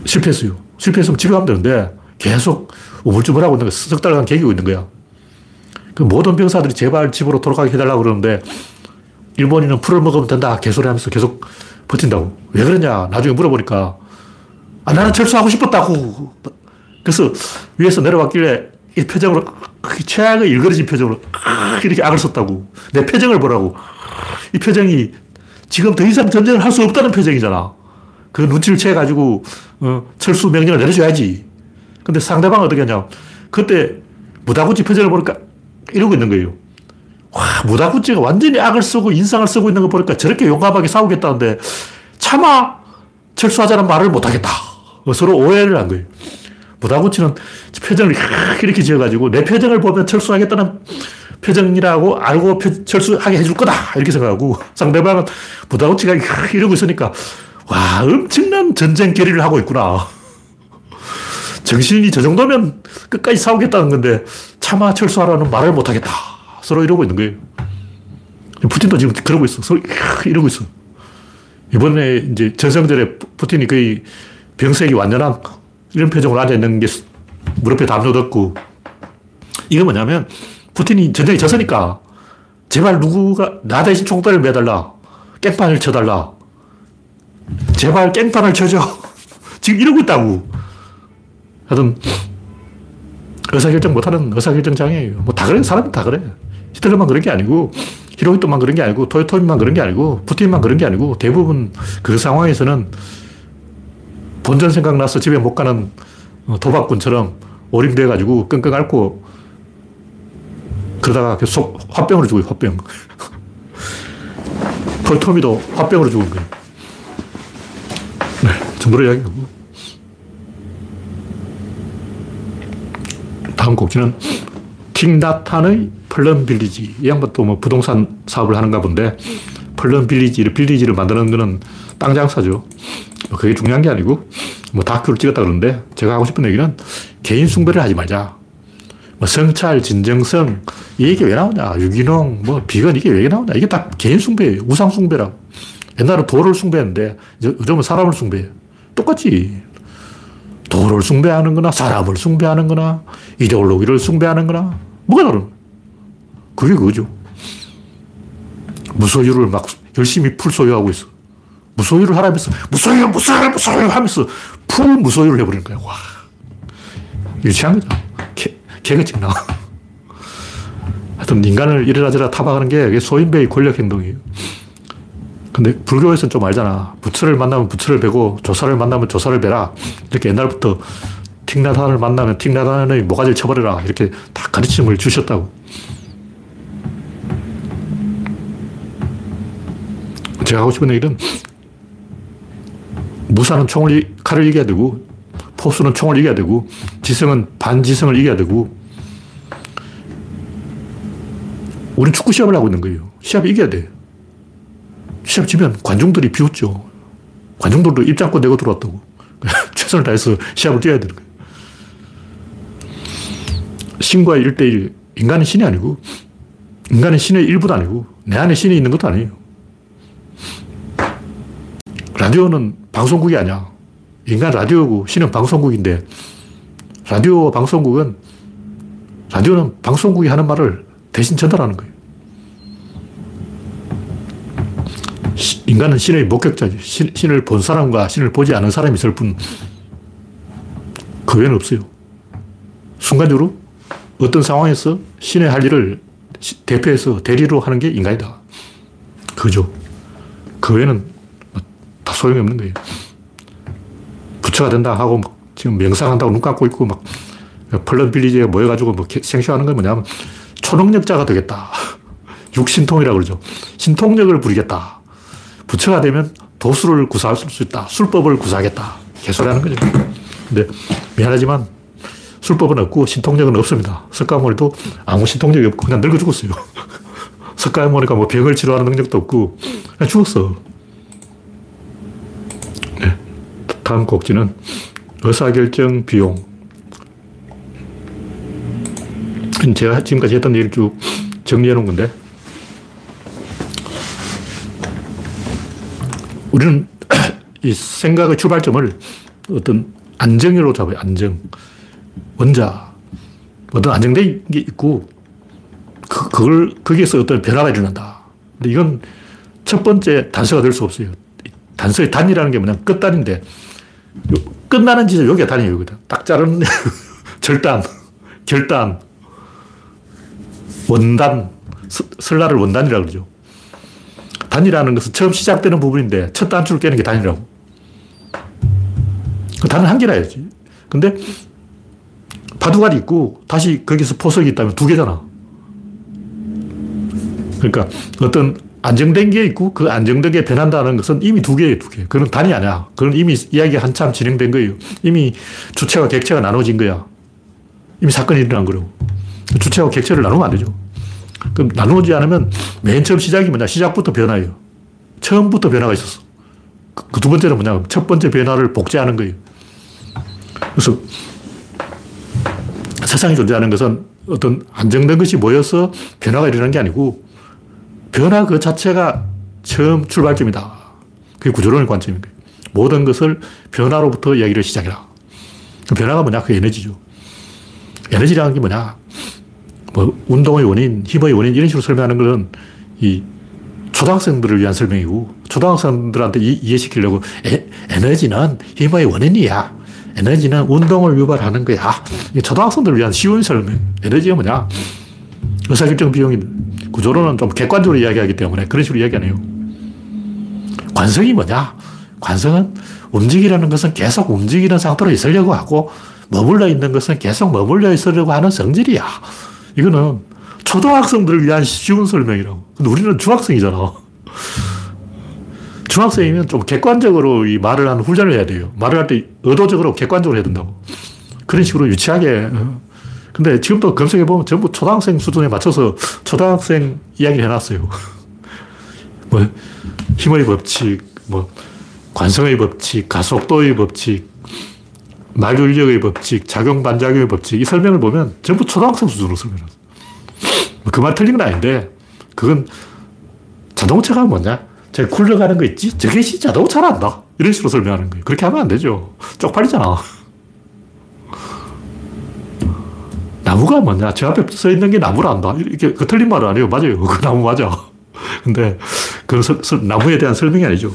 실패했어요. 실패했으면 집에 가면 되는데 계속 우물쭈물하고 있는 거야. 석 달간 개기고 있는 거야. 그 모든 병사들이 제발 집으로 돌아가게 해달라고 그러는데 일본인은 풀을 먹으면 된다. 개소리 하면서 계속 버틴다고. 왜 그러냐. 나중에 물어보니까 아, 나는 철수하고 싶었다고. 그래서 위에서 내려왔길래 이 표정으로 최악의 일그러진 표정으로 이렇게 악을 썼다고. 내 표정을 보라고. 이 표정이 지금 더 이상 전쟁을 할 수 없다는 표정이잖아. 그 눈치를 채가지고 어, 철수 명령을 내려줘야지. 근데 상대방은 어떻게 하냐. 그때 무다구치 표정을 보니까 이러고 있는 거예요. 와, 무다구치가 완전히 악을 쓰고 인상을 쓰고 있는 거 보니까 저렇게 용감하게 싸우겠다는데 차마 철수하자는 말을 못하겠다. 서로 오해를 한 거예요. 무다구치는 표정을 이렇게 지어가지고 내 표정을 보면 철수하겠다는 표정이라고 알고 표, 철수하게 해줄 거다. 이렇게 생각하고 상대방은 무다구치가 이러고 있으니까 와, 엄청난 전쟁 결의를 하고 있구나. 정신이 저 정도면 끝까지 싸우겠다는 건데 차마 철수하라는 말을 못하겠다. 서로 이러고 있는 거예요. 푸틴도 지금 그러고 있어. 서로 이러고 있어. 이번에 이제 전성전에 푸틴이 거의 병색이 완전한 이런 표정으로 앉아있는 게 무릎에 담요 덮고 이거 뭐냐면 푸틴이 전쟁에 졌으니까 제발 누구가 나 대신 총대를 매달라. 깽판을 쳐달라. 제발 깽판을 쳐줘. 지금 이러고 있다고. 하여튼 의사결정 못하는 의사결정 장애예요. 뭐 다 그래. 사람은 다 그래. 히틀러만 그런 게 아니고 히로히토만 그런 게 아니고 토요토미만 그런 게 아니고 푸틴만 그런 게 아니고 대부분 그 상황에서는 본전 생각나서 집에 못 가는 어, 도박꾼처럼 오림돼가지고 끙끙 앓고 그러다가 계속 화병으로 죽어요, 화병. 토요토미도 화병으로 죽은 거예요. 네, 정도로 이야기하고. 다음 곡지는 킹나탄의 플럼 빌리지. 이 양반 또뭐 부동산 사업을 하는가 본데, 플럼 빌리지를, 빌리지를 만드는 거는 땅 장사죠. 뭐 그게 중요한 게 아니고, 뭐 다큐를 찍었다 그러는데, 제가 하고 싶은 얘기는 개인 숭배를 하지 말자. 뭐 성찰, 진정성, 이 얘기 왜 나오냐. 유기농, 뭐 비건 이게 왜 나오냐. 이게 다 개인 숭배예요. 우상 숭배라고. 옛날에 돌을 숭배했는데, 요즘은 사람을 숭배해요. 똑같이. 도를 숭배하는 거나 사람을 숭배하는 거나 이데올로기를 숭배하는 거나 뭐가 다른 그게 그거죠. 무소유를 막 열심히 full 소유하고 있어. 무소유를 하라면서 무소유, 무소유, 무소유 하면서 full 무소유를 해버리는 거야. 와. 유치한 거죠. 개, 개그집 나. 하여튼 인간을 이래라 저래 타박하는 게 소인배의 권력 행동이에요. 근데 불교에서는 좀 알잖아. 부처를 만나면 부처를 베고 조사를 만나면 조사를 베라. 이렇게 옛날부터 틱낫한을 만나면 틱낫한의 모가지를 쳐버려라. 이렇게 다 가르침을 주셨다고. 제가 하고 싶은 얘기는 무사는 총을, 칼을 이겨야 되고 포수는 총을 이겨야 되고 지성은 반지성을 이겨야 되고 우리는 축구 시합을 하고 있는 거예요. 시합 이겨야 돼. 시합 지면 관중들이 비웃죠. 관중들도 입장권 내고 들어왔다고. 최선을 다해서 시합을 뛰어야 되는 거예요. 신과의 1대1. 인간은 신이 아니고, 인간은 신의 일부도 아니고, 내 안에 신이 있는 것도 아니에요. 라디오는 방송국이 아니야. 인간 라디오고, 신은 방송국인데, 라디오 방송국은, 라디오는 방송국이 하는 말을 대신 전달하는 거예요. 인간은 신의 목격자지. 신, 신을 본 사람과 신을 보지 않은 사람이 있을 뿐, 그 외에는 없어요. 순간적으로 어떤 상황에서 신의 할 일을 대표해서 대리로 하는 게 인간이다. 그죠. 그 외에는 뭐다 소용이 없는 거예요. 부처가 된다 하고 지금 명상한다고 눈 감고 있고 막 펄런 빌리지에 모여가지고 뭐 생쇼하는 건 뭐냐면 초능력자가 되겠다. 육신통이라고 그러죠. 신통력을 부리겠다. 부처가 되면 도수를 구사할 수 있다. 술법을 구사하겠다. 개소리하는 거죠. 근데 미안하지만 술법은 없고 신통력은 없습니다. 석가모니도 아무 신통력이 없고 그냥 늙어 죽었어요. 석가모니가 뭐 병을 치료하는 능력도 없고 그냥 죽었어. 네. 다음 곡지는 의사결정 비용. 제가 지금까지 했던 얘기를 쭉 정리해 놓은 건데 우리는 이 생각의 출발점을 어떤 안정으로 잡아요. 안정. 원자. 어떤 안정된 게 있고, 그, 그걸, 거기에서 어떤 변화가 일어난다. 근데 이건 첫 번째 단서가 될 수 없어요. 단서의 단이라는 게 뭐냐 끝단인데, 끝나는 지점 여기가 단이에요. 여기다. 딱 자른 절단, 결단, 원단, 설날을 원단이라고 그러죠. 단이라는 것은 처음 시작되는 부분인데 첫 단추를 깨는 게 단이라고. 그 단은 한 개라야지. 근데 바둑알이 있고 다시 거기서 포석이 있다면 두 개잖아. 그러니까 어떤 안정된 게 있고 그 안정된 게 변한다는 것은 이미 두 개예요, 두 개. 그건 단이 아니야. 그건 이미 이야기 한참 진행된 거예요. 이미 주체와 객체가 나눠진 거야. 이미 사건이 일어난 거라고. 주체와 객체를 나누면 안 되죠. 그럼 나누지 않으면 맨 처음 시작이 뭐냐? 시작부터 변화예요. 처음부터 변화가 있었어. 그두 그 번째는 뭐냐? 첫 번째 변화를 복제하는 거예요. 그래서 세상이 존재하는 것은 어떤 안정된 것이 모여서 변화가 일어나는 게 아니고 변화 그 자체가 처음 출발점이다. 그게 구조론의 관점인 거예요. 모든 것을 변화로부터 이야기를 시작해라. 그 변화가 뭐냐? 그 에너지죠. 에너지라는 게 뭐냐? 뭐 운동의 원인, 힘의 원인 이런 식으로 설명하는 것은 이 초등학생들을 위한 설명이고 초등학생들한테 이, 해시키려고 에, 에너지는 힘의 원인이야. 에너지는 운동을 유발하는 거야. 초등학생들을 위한 쉬운 설명. 에너지가 뭐냐? 의사결정 비용이 구조로는 좀 객관적으로 이야기하기 때문에 그런 식으로 이야기 안 해요. 관성이 뭐냐? 관성은 움직이라는 것은 계속 움직이는 상태로 있으려고 하고 머물러 있는 것은 계속 머물러 있으려고 하는 성질이야. 이거는 초등학생들을 위한 쉬운 설명이라고. 근데 우리는 중학생이잖아. 중학생이면 좀 객관적으로 이 말을 하는 훈련을 해야 돼요. 말을 할 때 의도적으로 객관적으로 해야 된다고. 그런 식으로 유치하게. 어. 근데 지금도 검색해보면 전부 초등학생 수준에 맞춰서 초등학생 이야기를 해놨어요. 뭐, 힘의 법칙, 뭐, 관성의 법칙, 가속도의 법칙, 말윤력의 법칙, 작용 반작용의 법칙, 이 설명을 보면 전부 초등학생 수준으로 설명했어. 뭐 그말 틀린 건 아닌데, 그건 자동차가 뭐냐? 저 굴러가는 거 있지? 저게 자동차란다. 이런 식으로 설명하는 거예요. 그렇게 하면 안 되죠. 쪽팔리잖아. 나무가 뭐냐? 저 앞에 서 있는 게 나무란다. 이렇게 그 틀린 말은 아니에요. 맞아요. 그 나무 맞아. 근데 그 나무에 대한 설명이 아니죠.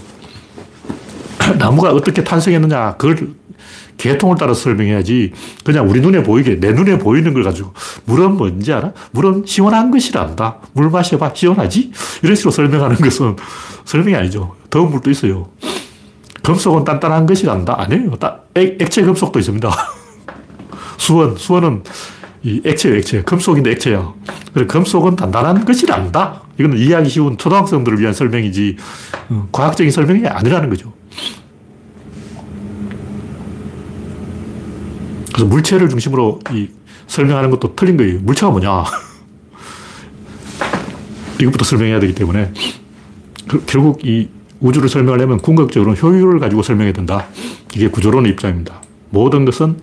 나무가 어떻게 탄생했느냐, 그걸 계통을 따라 설명해야지 그냥 우리 눈에 보이게 내 눈에 보이는 걸 가지고 물은 뭔지 알아? 물은 시원한 것이란다. 물 마셔봐 시원하지? 이런 식으로 설명하는 것은 설명이 아니죠. 더운 물도 있어요. 금속은 단단한 것이란다. 아니에요. 액체 금속도 있습니다. 수원, 수원은 이 액체예요, 액체. 금속인데 액체야. 그래, 금속은 단단한 것이란다. 이건 이해하기 쉬운 초등학생들을 위한 설명이지, 어, 과학적인 설명이 아니라는 거죠. 그래서 물체를 중심으로 이 설명하는 것도 틀린 거예요. 물체가 뭐냐? 이것부터 설명해야 되기 때문에 그, 결국 이 우주를 설명하려면 궁극적으로 효율을 가지고 설명해야 된다. 이게 구조론의 입장입니다. 모든 것은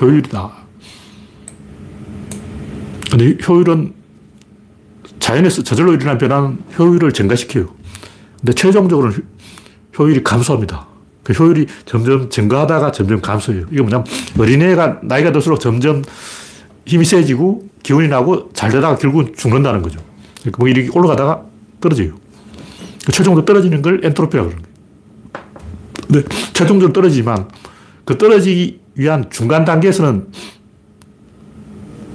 효율이다. 근데 효율은 자연에서 저절로 일어난 변화는 효율을 증가시켜요. 근데 최종적으로는 효율이 감소합니다. 그 효율이 점점 증가하다가 점점 감소해요. 이게 뭐냐면 어린애가 나이가 들수록 점점 힘이 세지고 기운이 나고 잘 되다가 결국은 죽는다는 거죠. 그러니까 뭐 이렇게 올라가다가 떨어져요. 그 최종적으로 떨어지는 걸 엔트로피라고 그러는 거예요. 근데 최종적으로 떨어지지만 그 떨어지기 위한 중간 단계에서는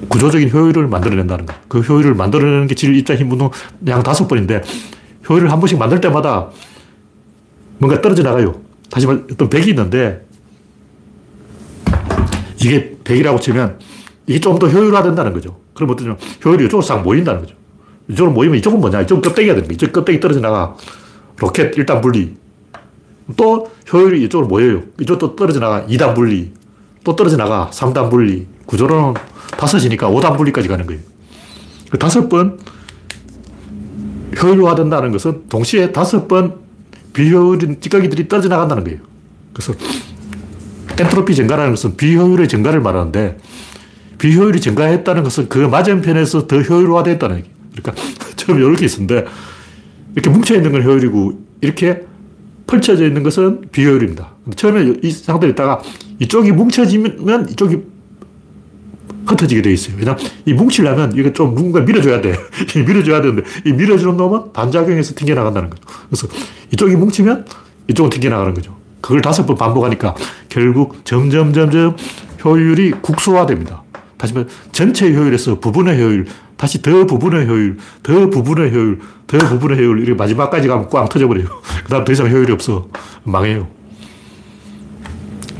구조적인 효율을 만들어낸다는 거. 그 효율을 만들어내는 게 질, 입자, 힘, 운동 양 다섯 번인데 효율을 한 번씩 만들 때마다 뭔가 떨어져 나가요. 다시 말 어떤 백이 있는데 이게 백이라고 치면 이게 좀 더 효율화된다는 거죠. 그럼 어떠냐. 효율이 이쪽으로 싹 모인다는 거죠. 이쪽으로 모이면 이쪽은 뭐냐. 이쪽은 껍데기가 되는 거예요. 이쪽 껍데기 떨어져 나가. 로켓 1단 분리. 또 효율이 이쪽으로 모여요. 이쪽도 떨어져 나가. 2단 분리. 또 떨어져 나가. 3단 분리. 구조로는 다섯이니까 5단 분리까지 가는 거예요. 그 다섯 번 효율화된다는 것은 동시에 다섯 번 비효율인 찌꺼기들이 떨어져 나간다는 거예요. 그래서 엔트로피 증가라는 것은 비효율의 증가를 말하는데 비효율이 증가했다는 것은 그 맞은편에서 더 효율화됐다는 얘기. 그러니까 처음 이렇게 있었는데 이렇게 뭉쳐있는 건 효율이고 이렇게 펼쳐져 있는 것은 비효율입니다. 처음에 이 상태에 있다가 이쪽이 뭉쳐지면 이쪽이 흩어지게 돼 있어요. 왜냐면 이 뭉치려면 이게 좀 누군가 밀어줘야 돼. 밀어줘야 되는데 이 밀어주는 놈은 반작용에서 튕겨나간다는 거죠. 그래서 이쪽이 뭉치면 이쪽은 튕겨나가는 거죠. 그걸 다섯 번 반복하니까 결국 점점 점점 효율이 국소화됩니다. 다시 말해 전체 효율에서 부분의 효율, 다시 더 부분의 효율, 더 부분의 효율, 더 부분의 효율, 이렇게 마지막까지 가면 꽝 터져버려요. 그 다음 더 이상 효율이 없어. 망해요.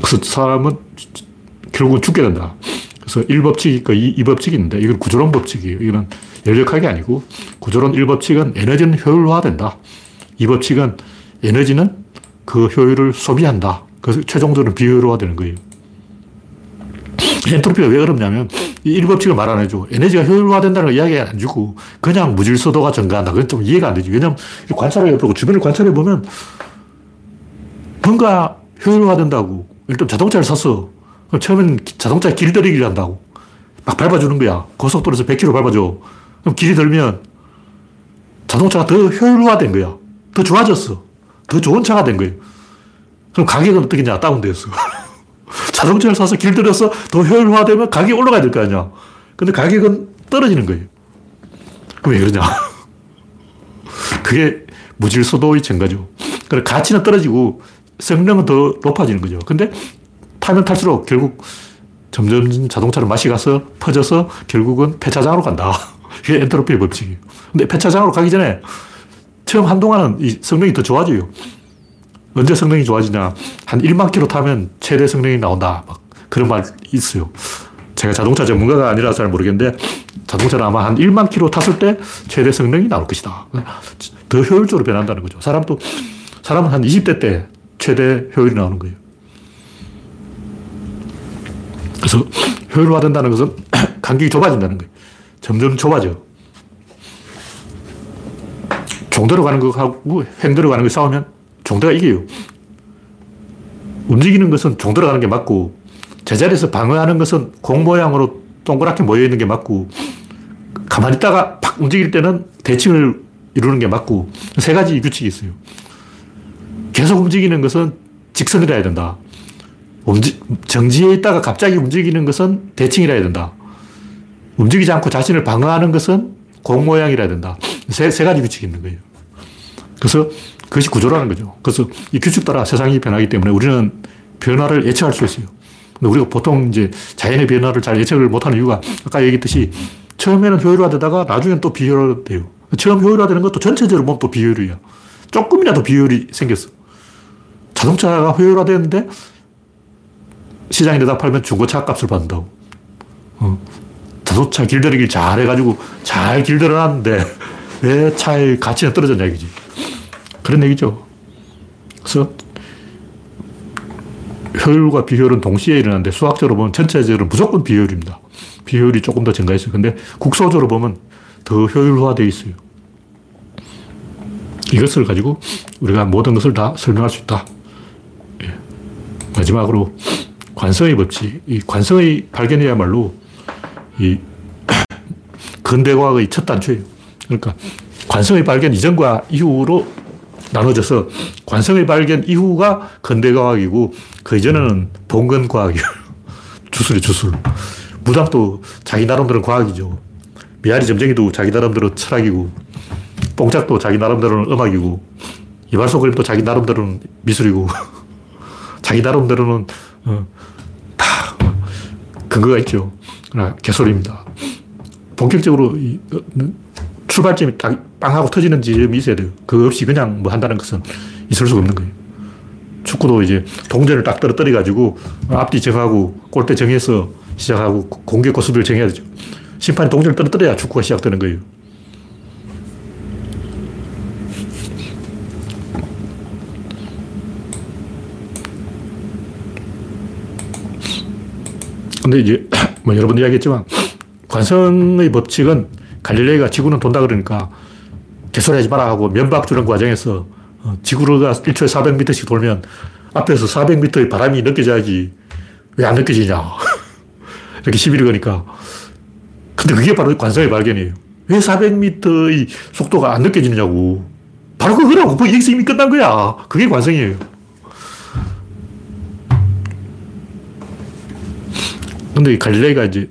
그래서 사람은 결국은 죽게 된다. 그래서 1법칙이 있고 2, 법칙이 있는데 이건 구조론 법칙이에요. 이거는 열역학이 아니고 구조론 1법칙은 에너지는 효율화된다. 2법칙은 에너지는 그 효율을 소비한다. 그래서 최종적으로 비효율화되는 거예요. 엔트로피가 왜 어렵냐면 이 1법칙을 말 안 해줘. 에너지가 효율화된다는 걸 이야기 안 주고 그냥 무질서도가 증가한다. 그건 좀 이해가 안 되지. 왜냐면 관찰을 해보고 주변을 관찰해 보면 뭔가 효율화된다고. 일단 자동차를 샀어. 처음엔 자동차 길들이기를 한다고. 막 밟아주는 거야. 고속도로에서 100km 밟아줘. 그럼 길이 들면 자동차가 더 효율화된 거야. 더 좋아졌어. 더 좋은 차가 된 거예요. 그럼 가격은 어떻게 냐 다운되었어. 자동차를 사서 길들여서 더 효율화되면 가격이 올라가야 될 거 아니야. 근데 가격은 떨어지는 거예요. 왜 그러냐. 그게 무질서도의 증가죠. 그래 가치는 떨어지고 성능은 더 높아지는 거죠. 근데 타면 탈수록 결국 점점 자동차로 맛이 가서 퍼져서 결국은 폐차장으로 간다. 이게 엔트로피의 법칙이에요. 근데 폐차장으로 가기 전에 처음 한동안은 이 성능이 더 좋아져요. 언제 성능이 좋아지냐. 한 1만 킬로 타면 최대 성능이 나온다. 막 그런 말 있어요. 제가 자동차 전문가가 아니라서 잘 모르겠는데 자동차는 아마 한 1만 킬로 탔을 때 최대 성능이 나올 것이다. 더 효율적으로 변한다는 거죠. 사람도, 사람은 한 20대 때 최대 효율이 나오는 거예요. 그래서 효율화된다는 것은 간격이 좁아진다는 거예요. 점점 좁아져. 종 들어가는 거하고 횡 들어가는 거 싸우면 종대가 이겨요. 움직이는 것은 종 들어가는 게 맞고 제자리에서 방어하는 것은 공 모양으로 동그랗게 모여 있는 게 맞고 가만히 있다가 팍 움직일 때는 대칭을 이루는 게 맞고 세 가지 규칙이 있어요. 계속 움직이는 것은 직선이라 해야 된다. 움직, 정지해 있다가 갑자기 움직이는 것은 대칭이라 해야 된다. 움직이지 않고 자신을 방어하는 것은 공 모양이라 해야 된다. 세, 세 가지 규칙이 있는 거예요. 그래서 그것이 구조라는 거죠. 그래서 이 규칙 따라 세상이 변하기 때문에 우리는 변화를 예측할 수 있어요. 근데 우리가 보통 이제 자연의 변화를 잘 예측을 못하는 이유가 아까 얘기했듯이 처음에는 효율화되다가 나중엔 또 비효율화돼요. 처음 효율화되는 것도 전체적으로 보면 또 비효율이야. 조금이라도 비효율이 생겼어. 자동차가 효율화되는데 시장에 내다 팔면 중고차 값을 받는다고. 어. 자동차 길들이기 잘 해가지고 잘 길들여놨는데 왜 차의 가치가 떨어졌냐 이거지. 그런 얘기죠. 그래서 효율과 비효율은 동시에 일어나는데 수학적으로 보면 전체적으로 무조건 비효율입니다. 비효율이 조금 더 증가했어요. 근데 국소적으로 보면 더 효율화되어 있어요. 이것을 가지고 우리가 모든 것을 다 설명할 수 있다. 예. 마지막으로 관성의 법칙. 이 관성의 발견이야말로 이 근대과학의 첫 단추예요. 그러니까 관성의 발견 이전과 이후로 나눠져서 관성의 발견 이후가 근대과학이고 그 이전에는 봉건과학이에요. 주술이 주술. 무당도 자기 나름대로 과학이죠. 미아리 점쟁이도 자기 나름대로 철학이고 뽕짝도 자기 나름대로는 음악이고, 이발소 그림도 자기 나름대로는 미술이고, 자기 나름대로는, 어, 다 근거가 있죠. 그러나 개소리입니다. 본격적으로 이, 어, 출발점이 딱 빵하고 터지는 지점이 있어야 돼요. 그거 없이 그냥 뭐 한다는 것은 있을 수가 없는 거예요. 축구도 이제 동전을 딱 떨어뜨려가지고 앞뒤 정하고 골대 정해서 시작하고 공격 고수비를 정해야 되죠. 심판이 동전을 떨어뜨려야 축구가 시작되는 거예요. 근데 이제 뭐 여러 번 이야기했지만 관성의 법칙은 갈릴레이가 지구는 돈다 그러니까 개소리 하지 마라 하고 면박 주는 과정에서 어, 지구가 1초에 400m씩 돌면 앞에서 400m의 바람이 느껴져야지 왜 안 느껴지냐. 이렇게 시비를 거니까. 근데 그게 바로 관성의 발견이에요. 왜 400m의 속도가 안 느껴지느냐고. 바로 그거라고. 뭐 여기서 이미 끝난 거야. 그게 관성이에요. 근데 갈릴레이가 이제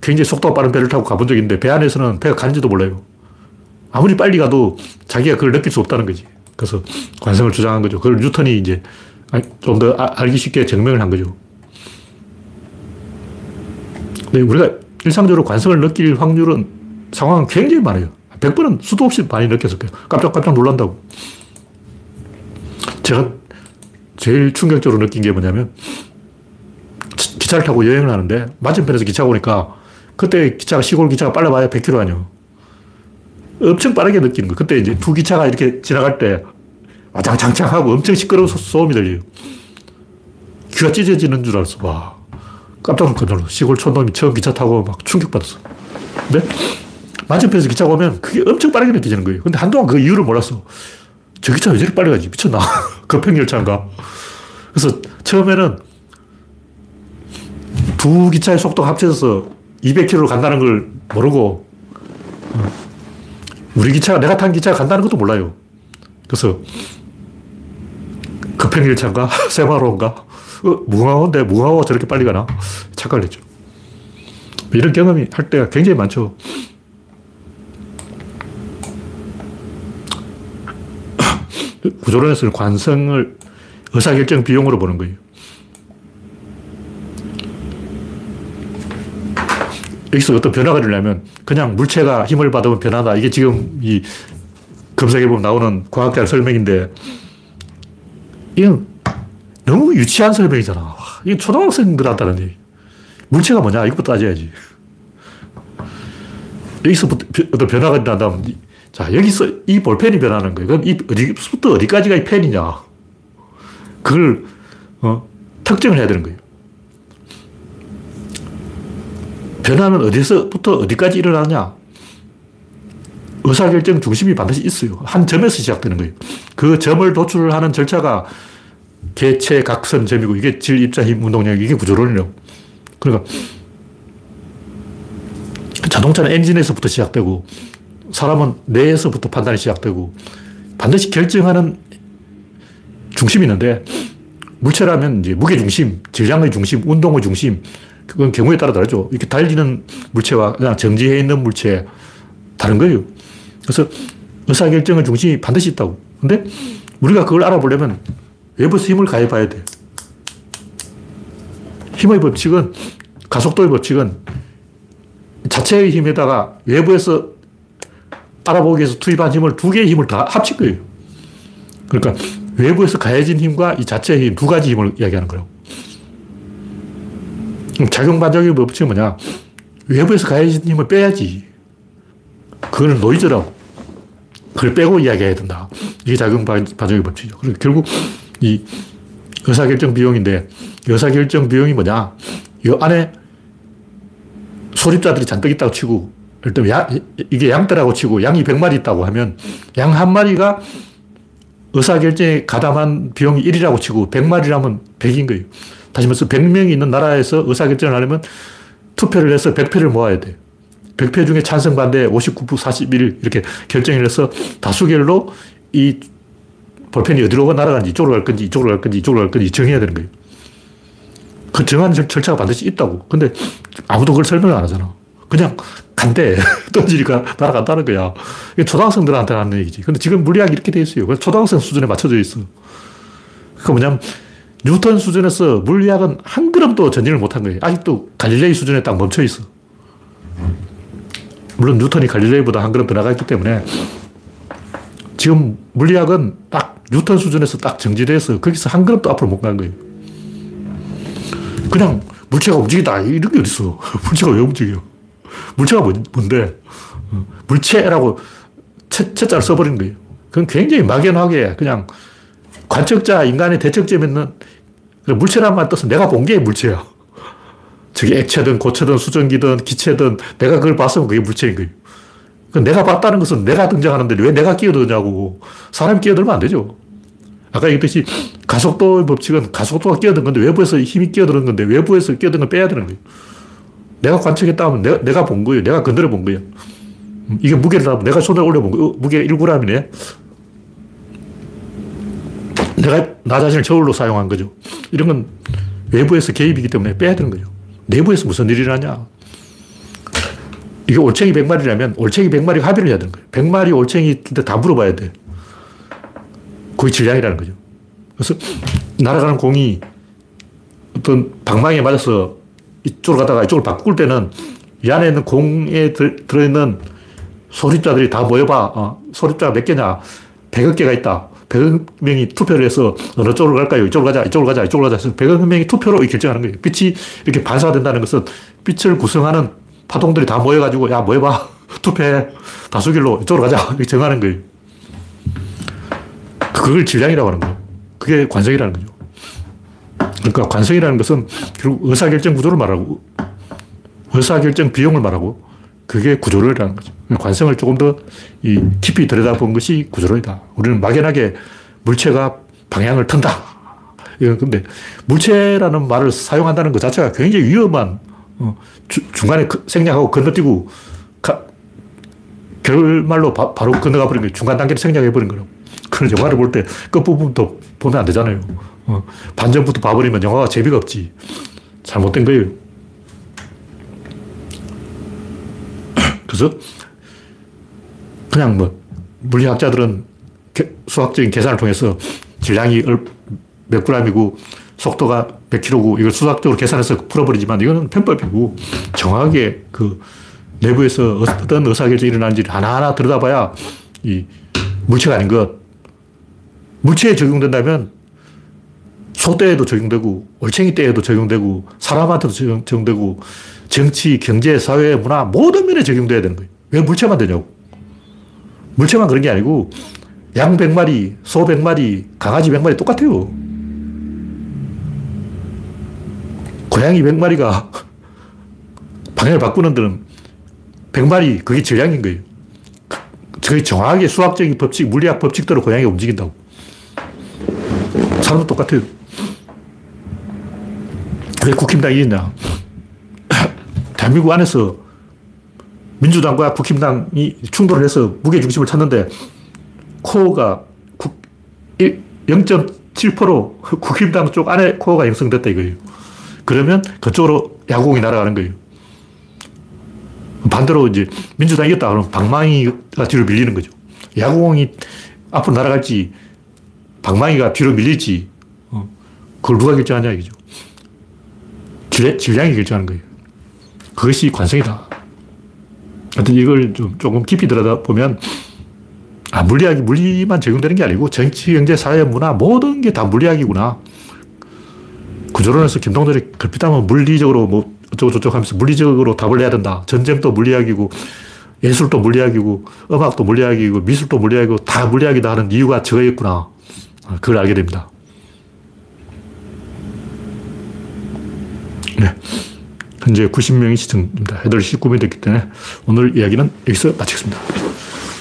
굉장히 속도가 빠른 배를 타고 가본 적이 있는데 배 안에서는 배가 가는지도 몰라요. 아무리 빨리 가도 자기가 그걸 느낄 수 없다는 거지. 그래서 관성을 주장한 거죠. 그걸 뉴턴이 이제 좀더 아, 알기 쉽게 증명을 한 거죠. 근데 우리가 일상적으로 관성을 느낄 확률은 상황은 굉장히 많아요. 100번은 수도 없이 많이 느꼈을 거예요. 깜짝깜짝 놀란다고. 제가 제일 충격적으로 느낀 게 뭐냐면 기차를 타고 여행을 하는데 맞은편에서 기차가 오니까 그때 기차가 시골 기차가 빨라봐야 100km 아니요. 엄청 빠르게 느끼는 거. 그때 이제 두 기차가 이렇게 지나갈 때 와장창창하고 엄청 시끄러운 소음이 들려요. 귀가 찢어지는 줄 알았어. 와. 깜짝 놀랐어. 시골 촌놈이 처음 기차 타고 막 충격받았어. 근데 맞은편에서 기차가 오면 그게 엄청 빠르게 느껴지는 거예요. 근데 한동안 그 이유를 몰랐어. 저 기차 왜 저렇게 빨리 가지? 미쳤나? 급행열차인가? 그래서 처음에는 두 기차의 속도가 합쳐서 200km로 간다는 걸 모르고 어, 우리 기차가 내가 탄 기차가 간다는 것도 몰라요. 그래서 급행열차인가? 세마로인가? 어, 무궁화호인데 무궁화호가 저렇게 빨리 가나? 착각을 죠 이런 경험이 할 때가 굉장히 많죠. 구조론에서는 관성을 의사결정 비용으로 보는 거예요. 여기서 어떤 변화가 일어나면 그냥 물체가 힘을 받으면 변하다. 이게 지금 이 검색해 보면 나오는 과학자 설명인데 이건 너무 유치한 설명이잖아. 이게 초등학생들 한다는 얘기. 물체가 뭐냐? 이것부터 따져야지. 여기서부터 어떤 변화가 일어난다면, 자, 여기서 이 볼펜이 변하는 거예요. 그럼 이 어디부터 어디까지가 이 펜이냐? 그걸, 어, 특정을 해야 되는 거예요. 변화는 어디서부터 어디까지 일어나냐? 의사결정 중심이 반드시 있어요. 한 점에서 시작되는 거예요. 그 점을 도출하는 절차가 개체, 각선, 점이고 이게 질, 입자, 힘, 운동력 이게 구조론이에요. 그러니까 자동차는 엔진에서부터 시작되고 사람은 뇌에서부터 판단이 시작되고 반드시 결정하는 중심이 있는데 물체라면 이제 무게 중심, 질량의 중심, 운동의 중심 그건 경우에 따라 다르죠. 이렇게 달리는 물체와 그냥 정지해 있는 물체 다른 거예요. 그래서 의사결정의 중심이 반드시 있다고. 근데 우리가 그걸 알아보려면 외부에서 힘을 가해봐야 돼. 힘의 법칙은, 가속도의 법칙은 자체의 힘에다가 외부에서 알아보기 위해서 투입한 힘을 두 개의 힘을 다 합친 거예요. 그러니까 외부에서 가해진 힘과 이 자체의 힘 두 가지 힘을 이야기하는 거예요. 작용 반작용의 법칙은 뭐냐? 외부에서 가해진 힘을 빼야지. 그거는 노이즈라고. 그걸 빼고 이야기해야 된다. 이게 작용 반작용의 법칙이죠. 그리고 결국 이 의사결정 비용인데, 의사결정 비용이 뭐냐? 이 안에 소립자들이 잔뜩 있다고 치고, 일단 양, 이게 양떼라고 치고 양이 100마리 있다고 하면 양 한 마리가 의사결정에 가담한 비용이 1이라고 치고 100마리라면 100인 거예요. 다시 말해서 100명이 있는 나라에서 의사결정을 하려면 투표를 해서 100표를 모아야 돼 100표 중에 찬성 반대 59부 41 이렇게 결정을 해서 다수결로 이 볼펜이 어디로 날아가는지 이쪽으로 갈 건지 이쪽으로 갈 건지 이쪽으로 갈 건지 정해야 되는 거예요. 그 정한 절차가 반드시 있다고. 근데 아무도 그걸 설명을 안 하잖아. 그냥 간대. 던지니까 날아간다는 거야. 이게 초등학생들한테 하는 얘기지. 근데 지금 물리학이 이렇게 돼 있어요. 그래서 초등학생 수준에 맞춰져 있어. 그러니까 뭐냐면, 뉴턴 수준에서 물리학은 한 걸음도 전진을 못한 거예요. 아직도 갈릴레이 수준에 딱 멈춰 있어. 물론 뉴턴이 갈릴레이보다 한 걸음 더 나갔기 때문에 지금 물리학은 딱 뉴턴 수준에서 딱 정지돼서 거기서 한 걸음도 앞으로 못 간 거예요. 그냥 물체가 움직이다 이런 게 어딨어. 물체가 왜 움직여? 물체가 뭔데? 물체라고 채, 채자를 써버린 거예요. 그건 굉장히 막연하게 그냥 관측자 인간의 대척점에 있는 물체란 말 뜻은 내가 본 게 물체야. 저게 액체든 고체든 수증기든 기체든 내가 그걸 봤으면 그게 물체인 거예요. 내가 봤다는 것은 내가 등장하는데 왜 내가 끼어드냐고. 사람이 끼어들면 안 되죠. 아까 얘기했듯이 가속도 법칙은 가속도가 끼어든 건데 외부에서 힘이 끼어드는 건데 외부에서 끼어든 걸 빼야 되는 거예요. 내가 관측했다 하면 내가, 내가 본 거예요. 내가 건드려 본 거예요. 음, 이게 무게를 하면 내가 손을 올려 본 거예요. 어, 무게 1g이네. 내가 나 자신을 저울로 사용한 거죠. 이런 건 외부에서 개입이기 때문에 빼야 되는 거예요. 내부에서 무슨 일이 일어나냐. 이게 올챙이 100마리라면 올챙이 100마리 합의를 해야 되는 거예요. 100마리 올챙이인데 다 물어봐야 돼. 그게 질량이라는 거죠. 그래서 날아가는 공이 어떤 방망이에 맞아서 이쪽으로 가다가 이쪽을 바꿀 때는 이 안에 있는 공에 들, 어있는 소립자들이 다 모여봐. 어, 소립자가 몇 개냐. 100여 개가 있다. 100여 명이 투표를 해서 어느 쪽으로 갈까요? 이쪽으로 가자, 이쪽으로 가자, 이쪽으로 가자. 해서 100여 명이 투표로 결정하는 거예요. 빛이 이렇게 반사가 된다는 것은 빛을 구성하는 파동들이 다 모여가지고, 야, 모여봐. 투표해. 다수결로 이쪽으로 가자. 이렇게 정하는 거예요. 그걸 질량이라고 하는 거예요. 그게 관성이라는 거죠. 그러니까 관성이라는 것은 결국 의사결정 구조를 말하고, 의사결정 비용을 말하고, 그게 구조론이라는 거죠. 관성을 조금 더 깊이 들여다본 것이 구조론이다. 우리는 막연하게 물체가 방향을 턴다. 이건 근데 물체라는 말을 사용한다는 것 자체가 굉장히 위험한 어, 주, 중간에 그 생략하고 건너뛰고 가, 결말로 바, 로 건너가 버린 거예요. 중간 단계를 생략해 버린 거예요. 그런 영화를 볼 때 끝부분도 보면 안 되잖아요. 어, 반전부터 봐버리면 영화가 재미가 없지. 잘못된 거예요. 그래서 그냥 뭐 물리학자들은 수학적인 계산을 통해서 질량이 몇 g이고 속도가 몇 킬로고 이걸 수학적으로 계산해서 풀어버리지만 이거는 편법이고 정확하게 그 내부에서 어떤 의사결정이 일어나는지 하나하나 들여다봐야 이 물체가 아닌 것. 물체에 적용된다면 소때에도 적용되고 올챙이 때에도 적용되고 사람한테도 적용 되고 정치, 경제, 사회, 문화 모든 면에 적용돼야 되는 거예요. 왜 물체만 되냐고. 물체만 그런 게 아니고 양 100마리, 소 100마리, 강아지 100마리 똑같아요. 고양이 100마리가 방향을 바꾸는 데는 100마리, 그게 질량인 거예요. 거의 정확하게 수학적인 법칙, 물리학 법칙대로 고양이가 움직인다고. 사람도 똑같아요. 왜 국힘당이 있냐. 대한민국 안에서 민주당과 국힘당이 충돌을 해서 무게중심을 찾는데 코어가 0.7% 국힘당 쪽 안에 코어가 형성됐다 이거예요. 그러면 그쪽으로 야구공이 날아가는 거예요. 반대로 이제 민주당이 이겼다 그러면 방망이가 뒤로 밀리는 거죠. 야구공이 앞으로 날아갈지 방망이가 뒤로 밀릴지 어, 그걸 누가 결정하냐 이거죠. 질량이 결정하는 거예요. 그것이 관성이다. 하여튼 이걸 좀 조금 깊이 들여다보면 아, 물리학이 물리만 적용되는 게 아니고 정치, 경제, 사회, 문화 모든 게 다 물리학이구나. 구조론에서 김동철이 걸핏하면 물리적으로 뭐 어쩌고저쩌고 하면서 물리적으로 답을 내야 된다. 전쟁도 물리학이고 예술도 물리학이고 음악도 물리학이고 미술도 물리학이고 다 물리학이다 하는 이유가 저거였구나. 아, 그걸 알게 됩니다. 네. 현재 90명이 시청입니다. 8시 19분이 됐기 때문에 오늘 이야기는 여기서 마치겠습니다.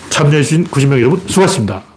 참여해주신 90명 여러분 수고하셨습니다.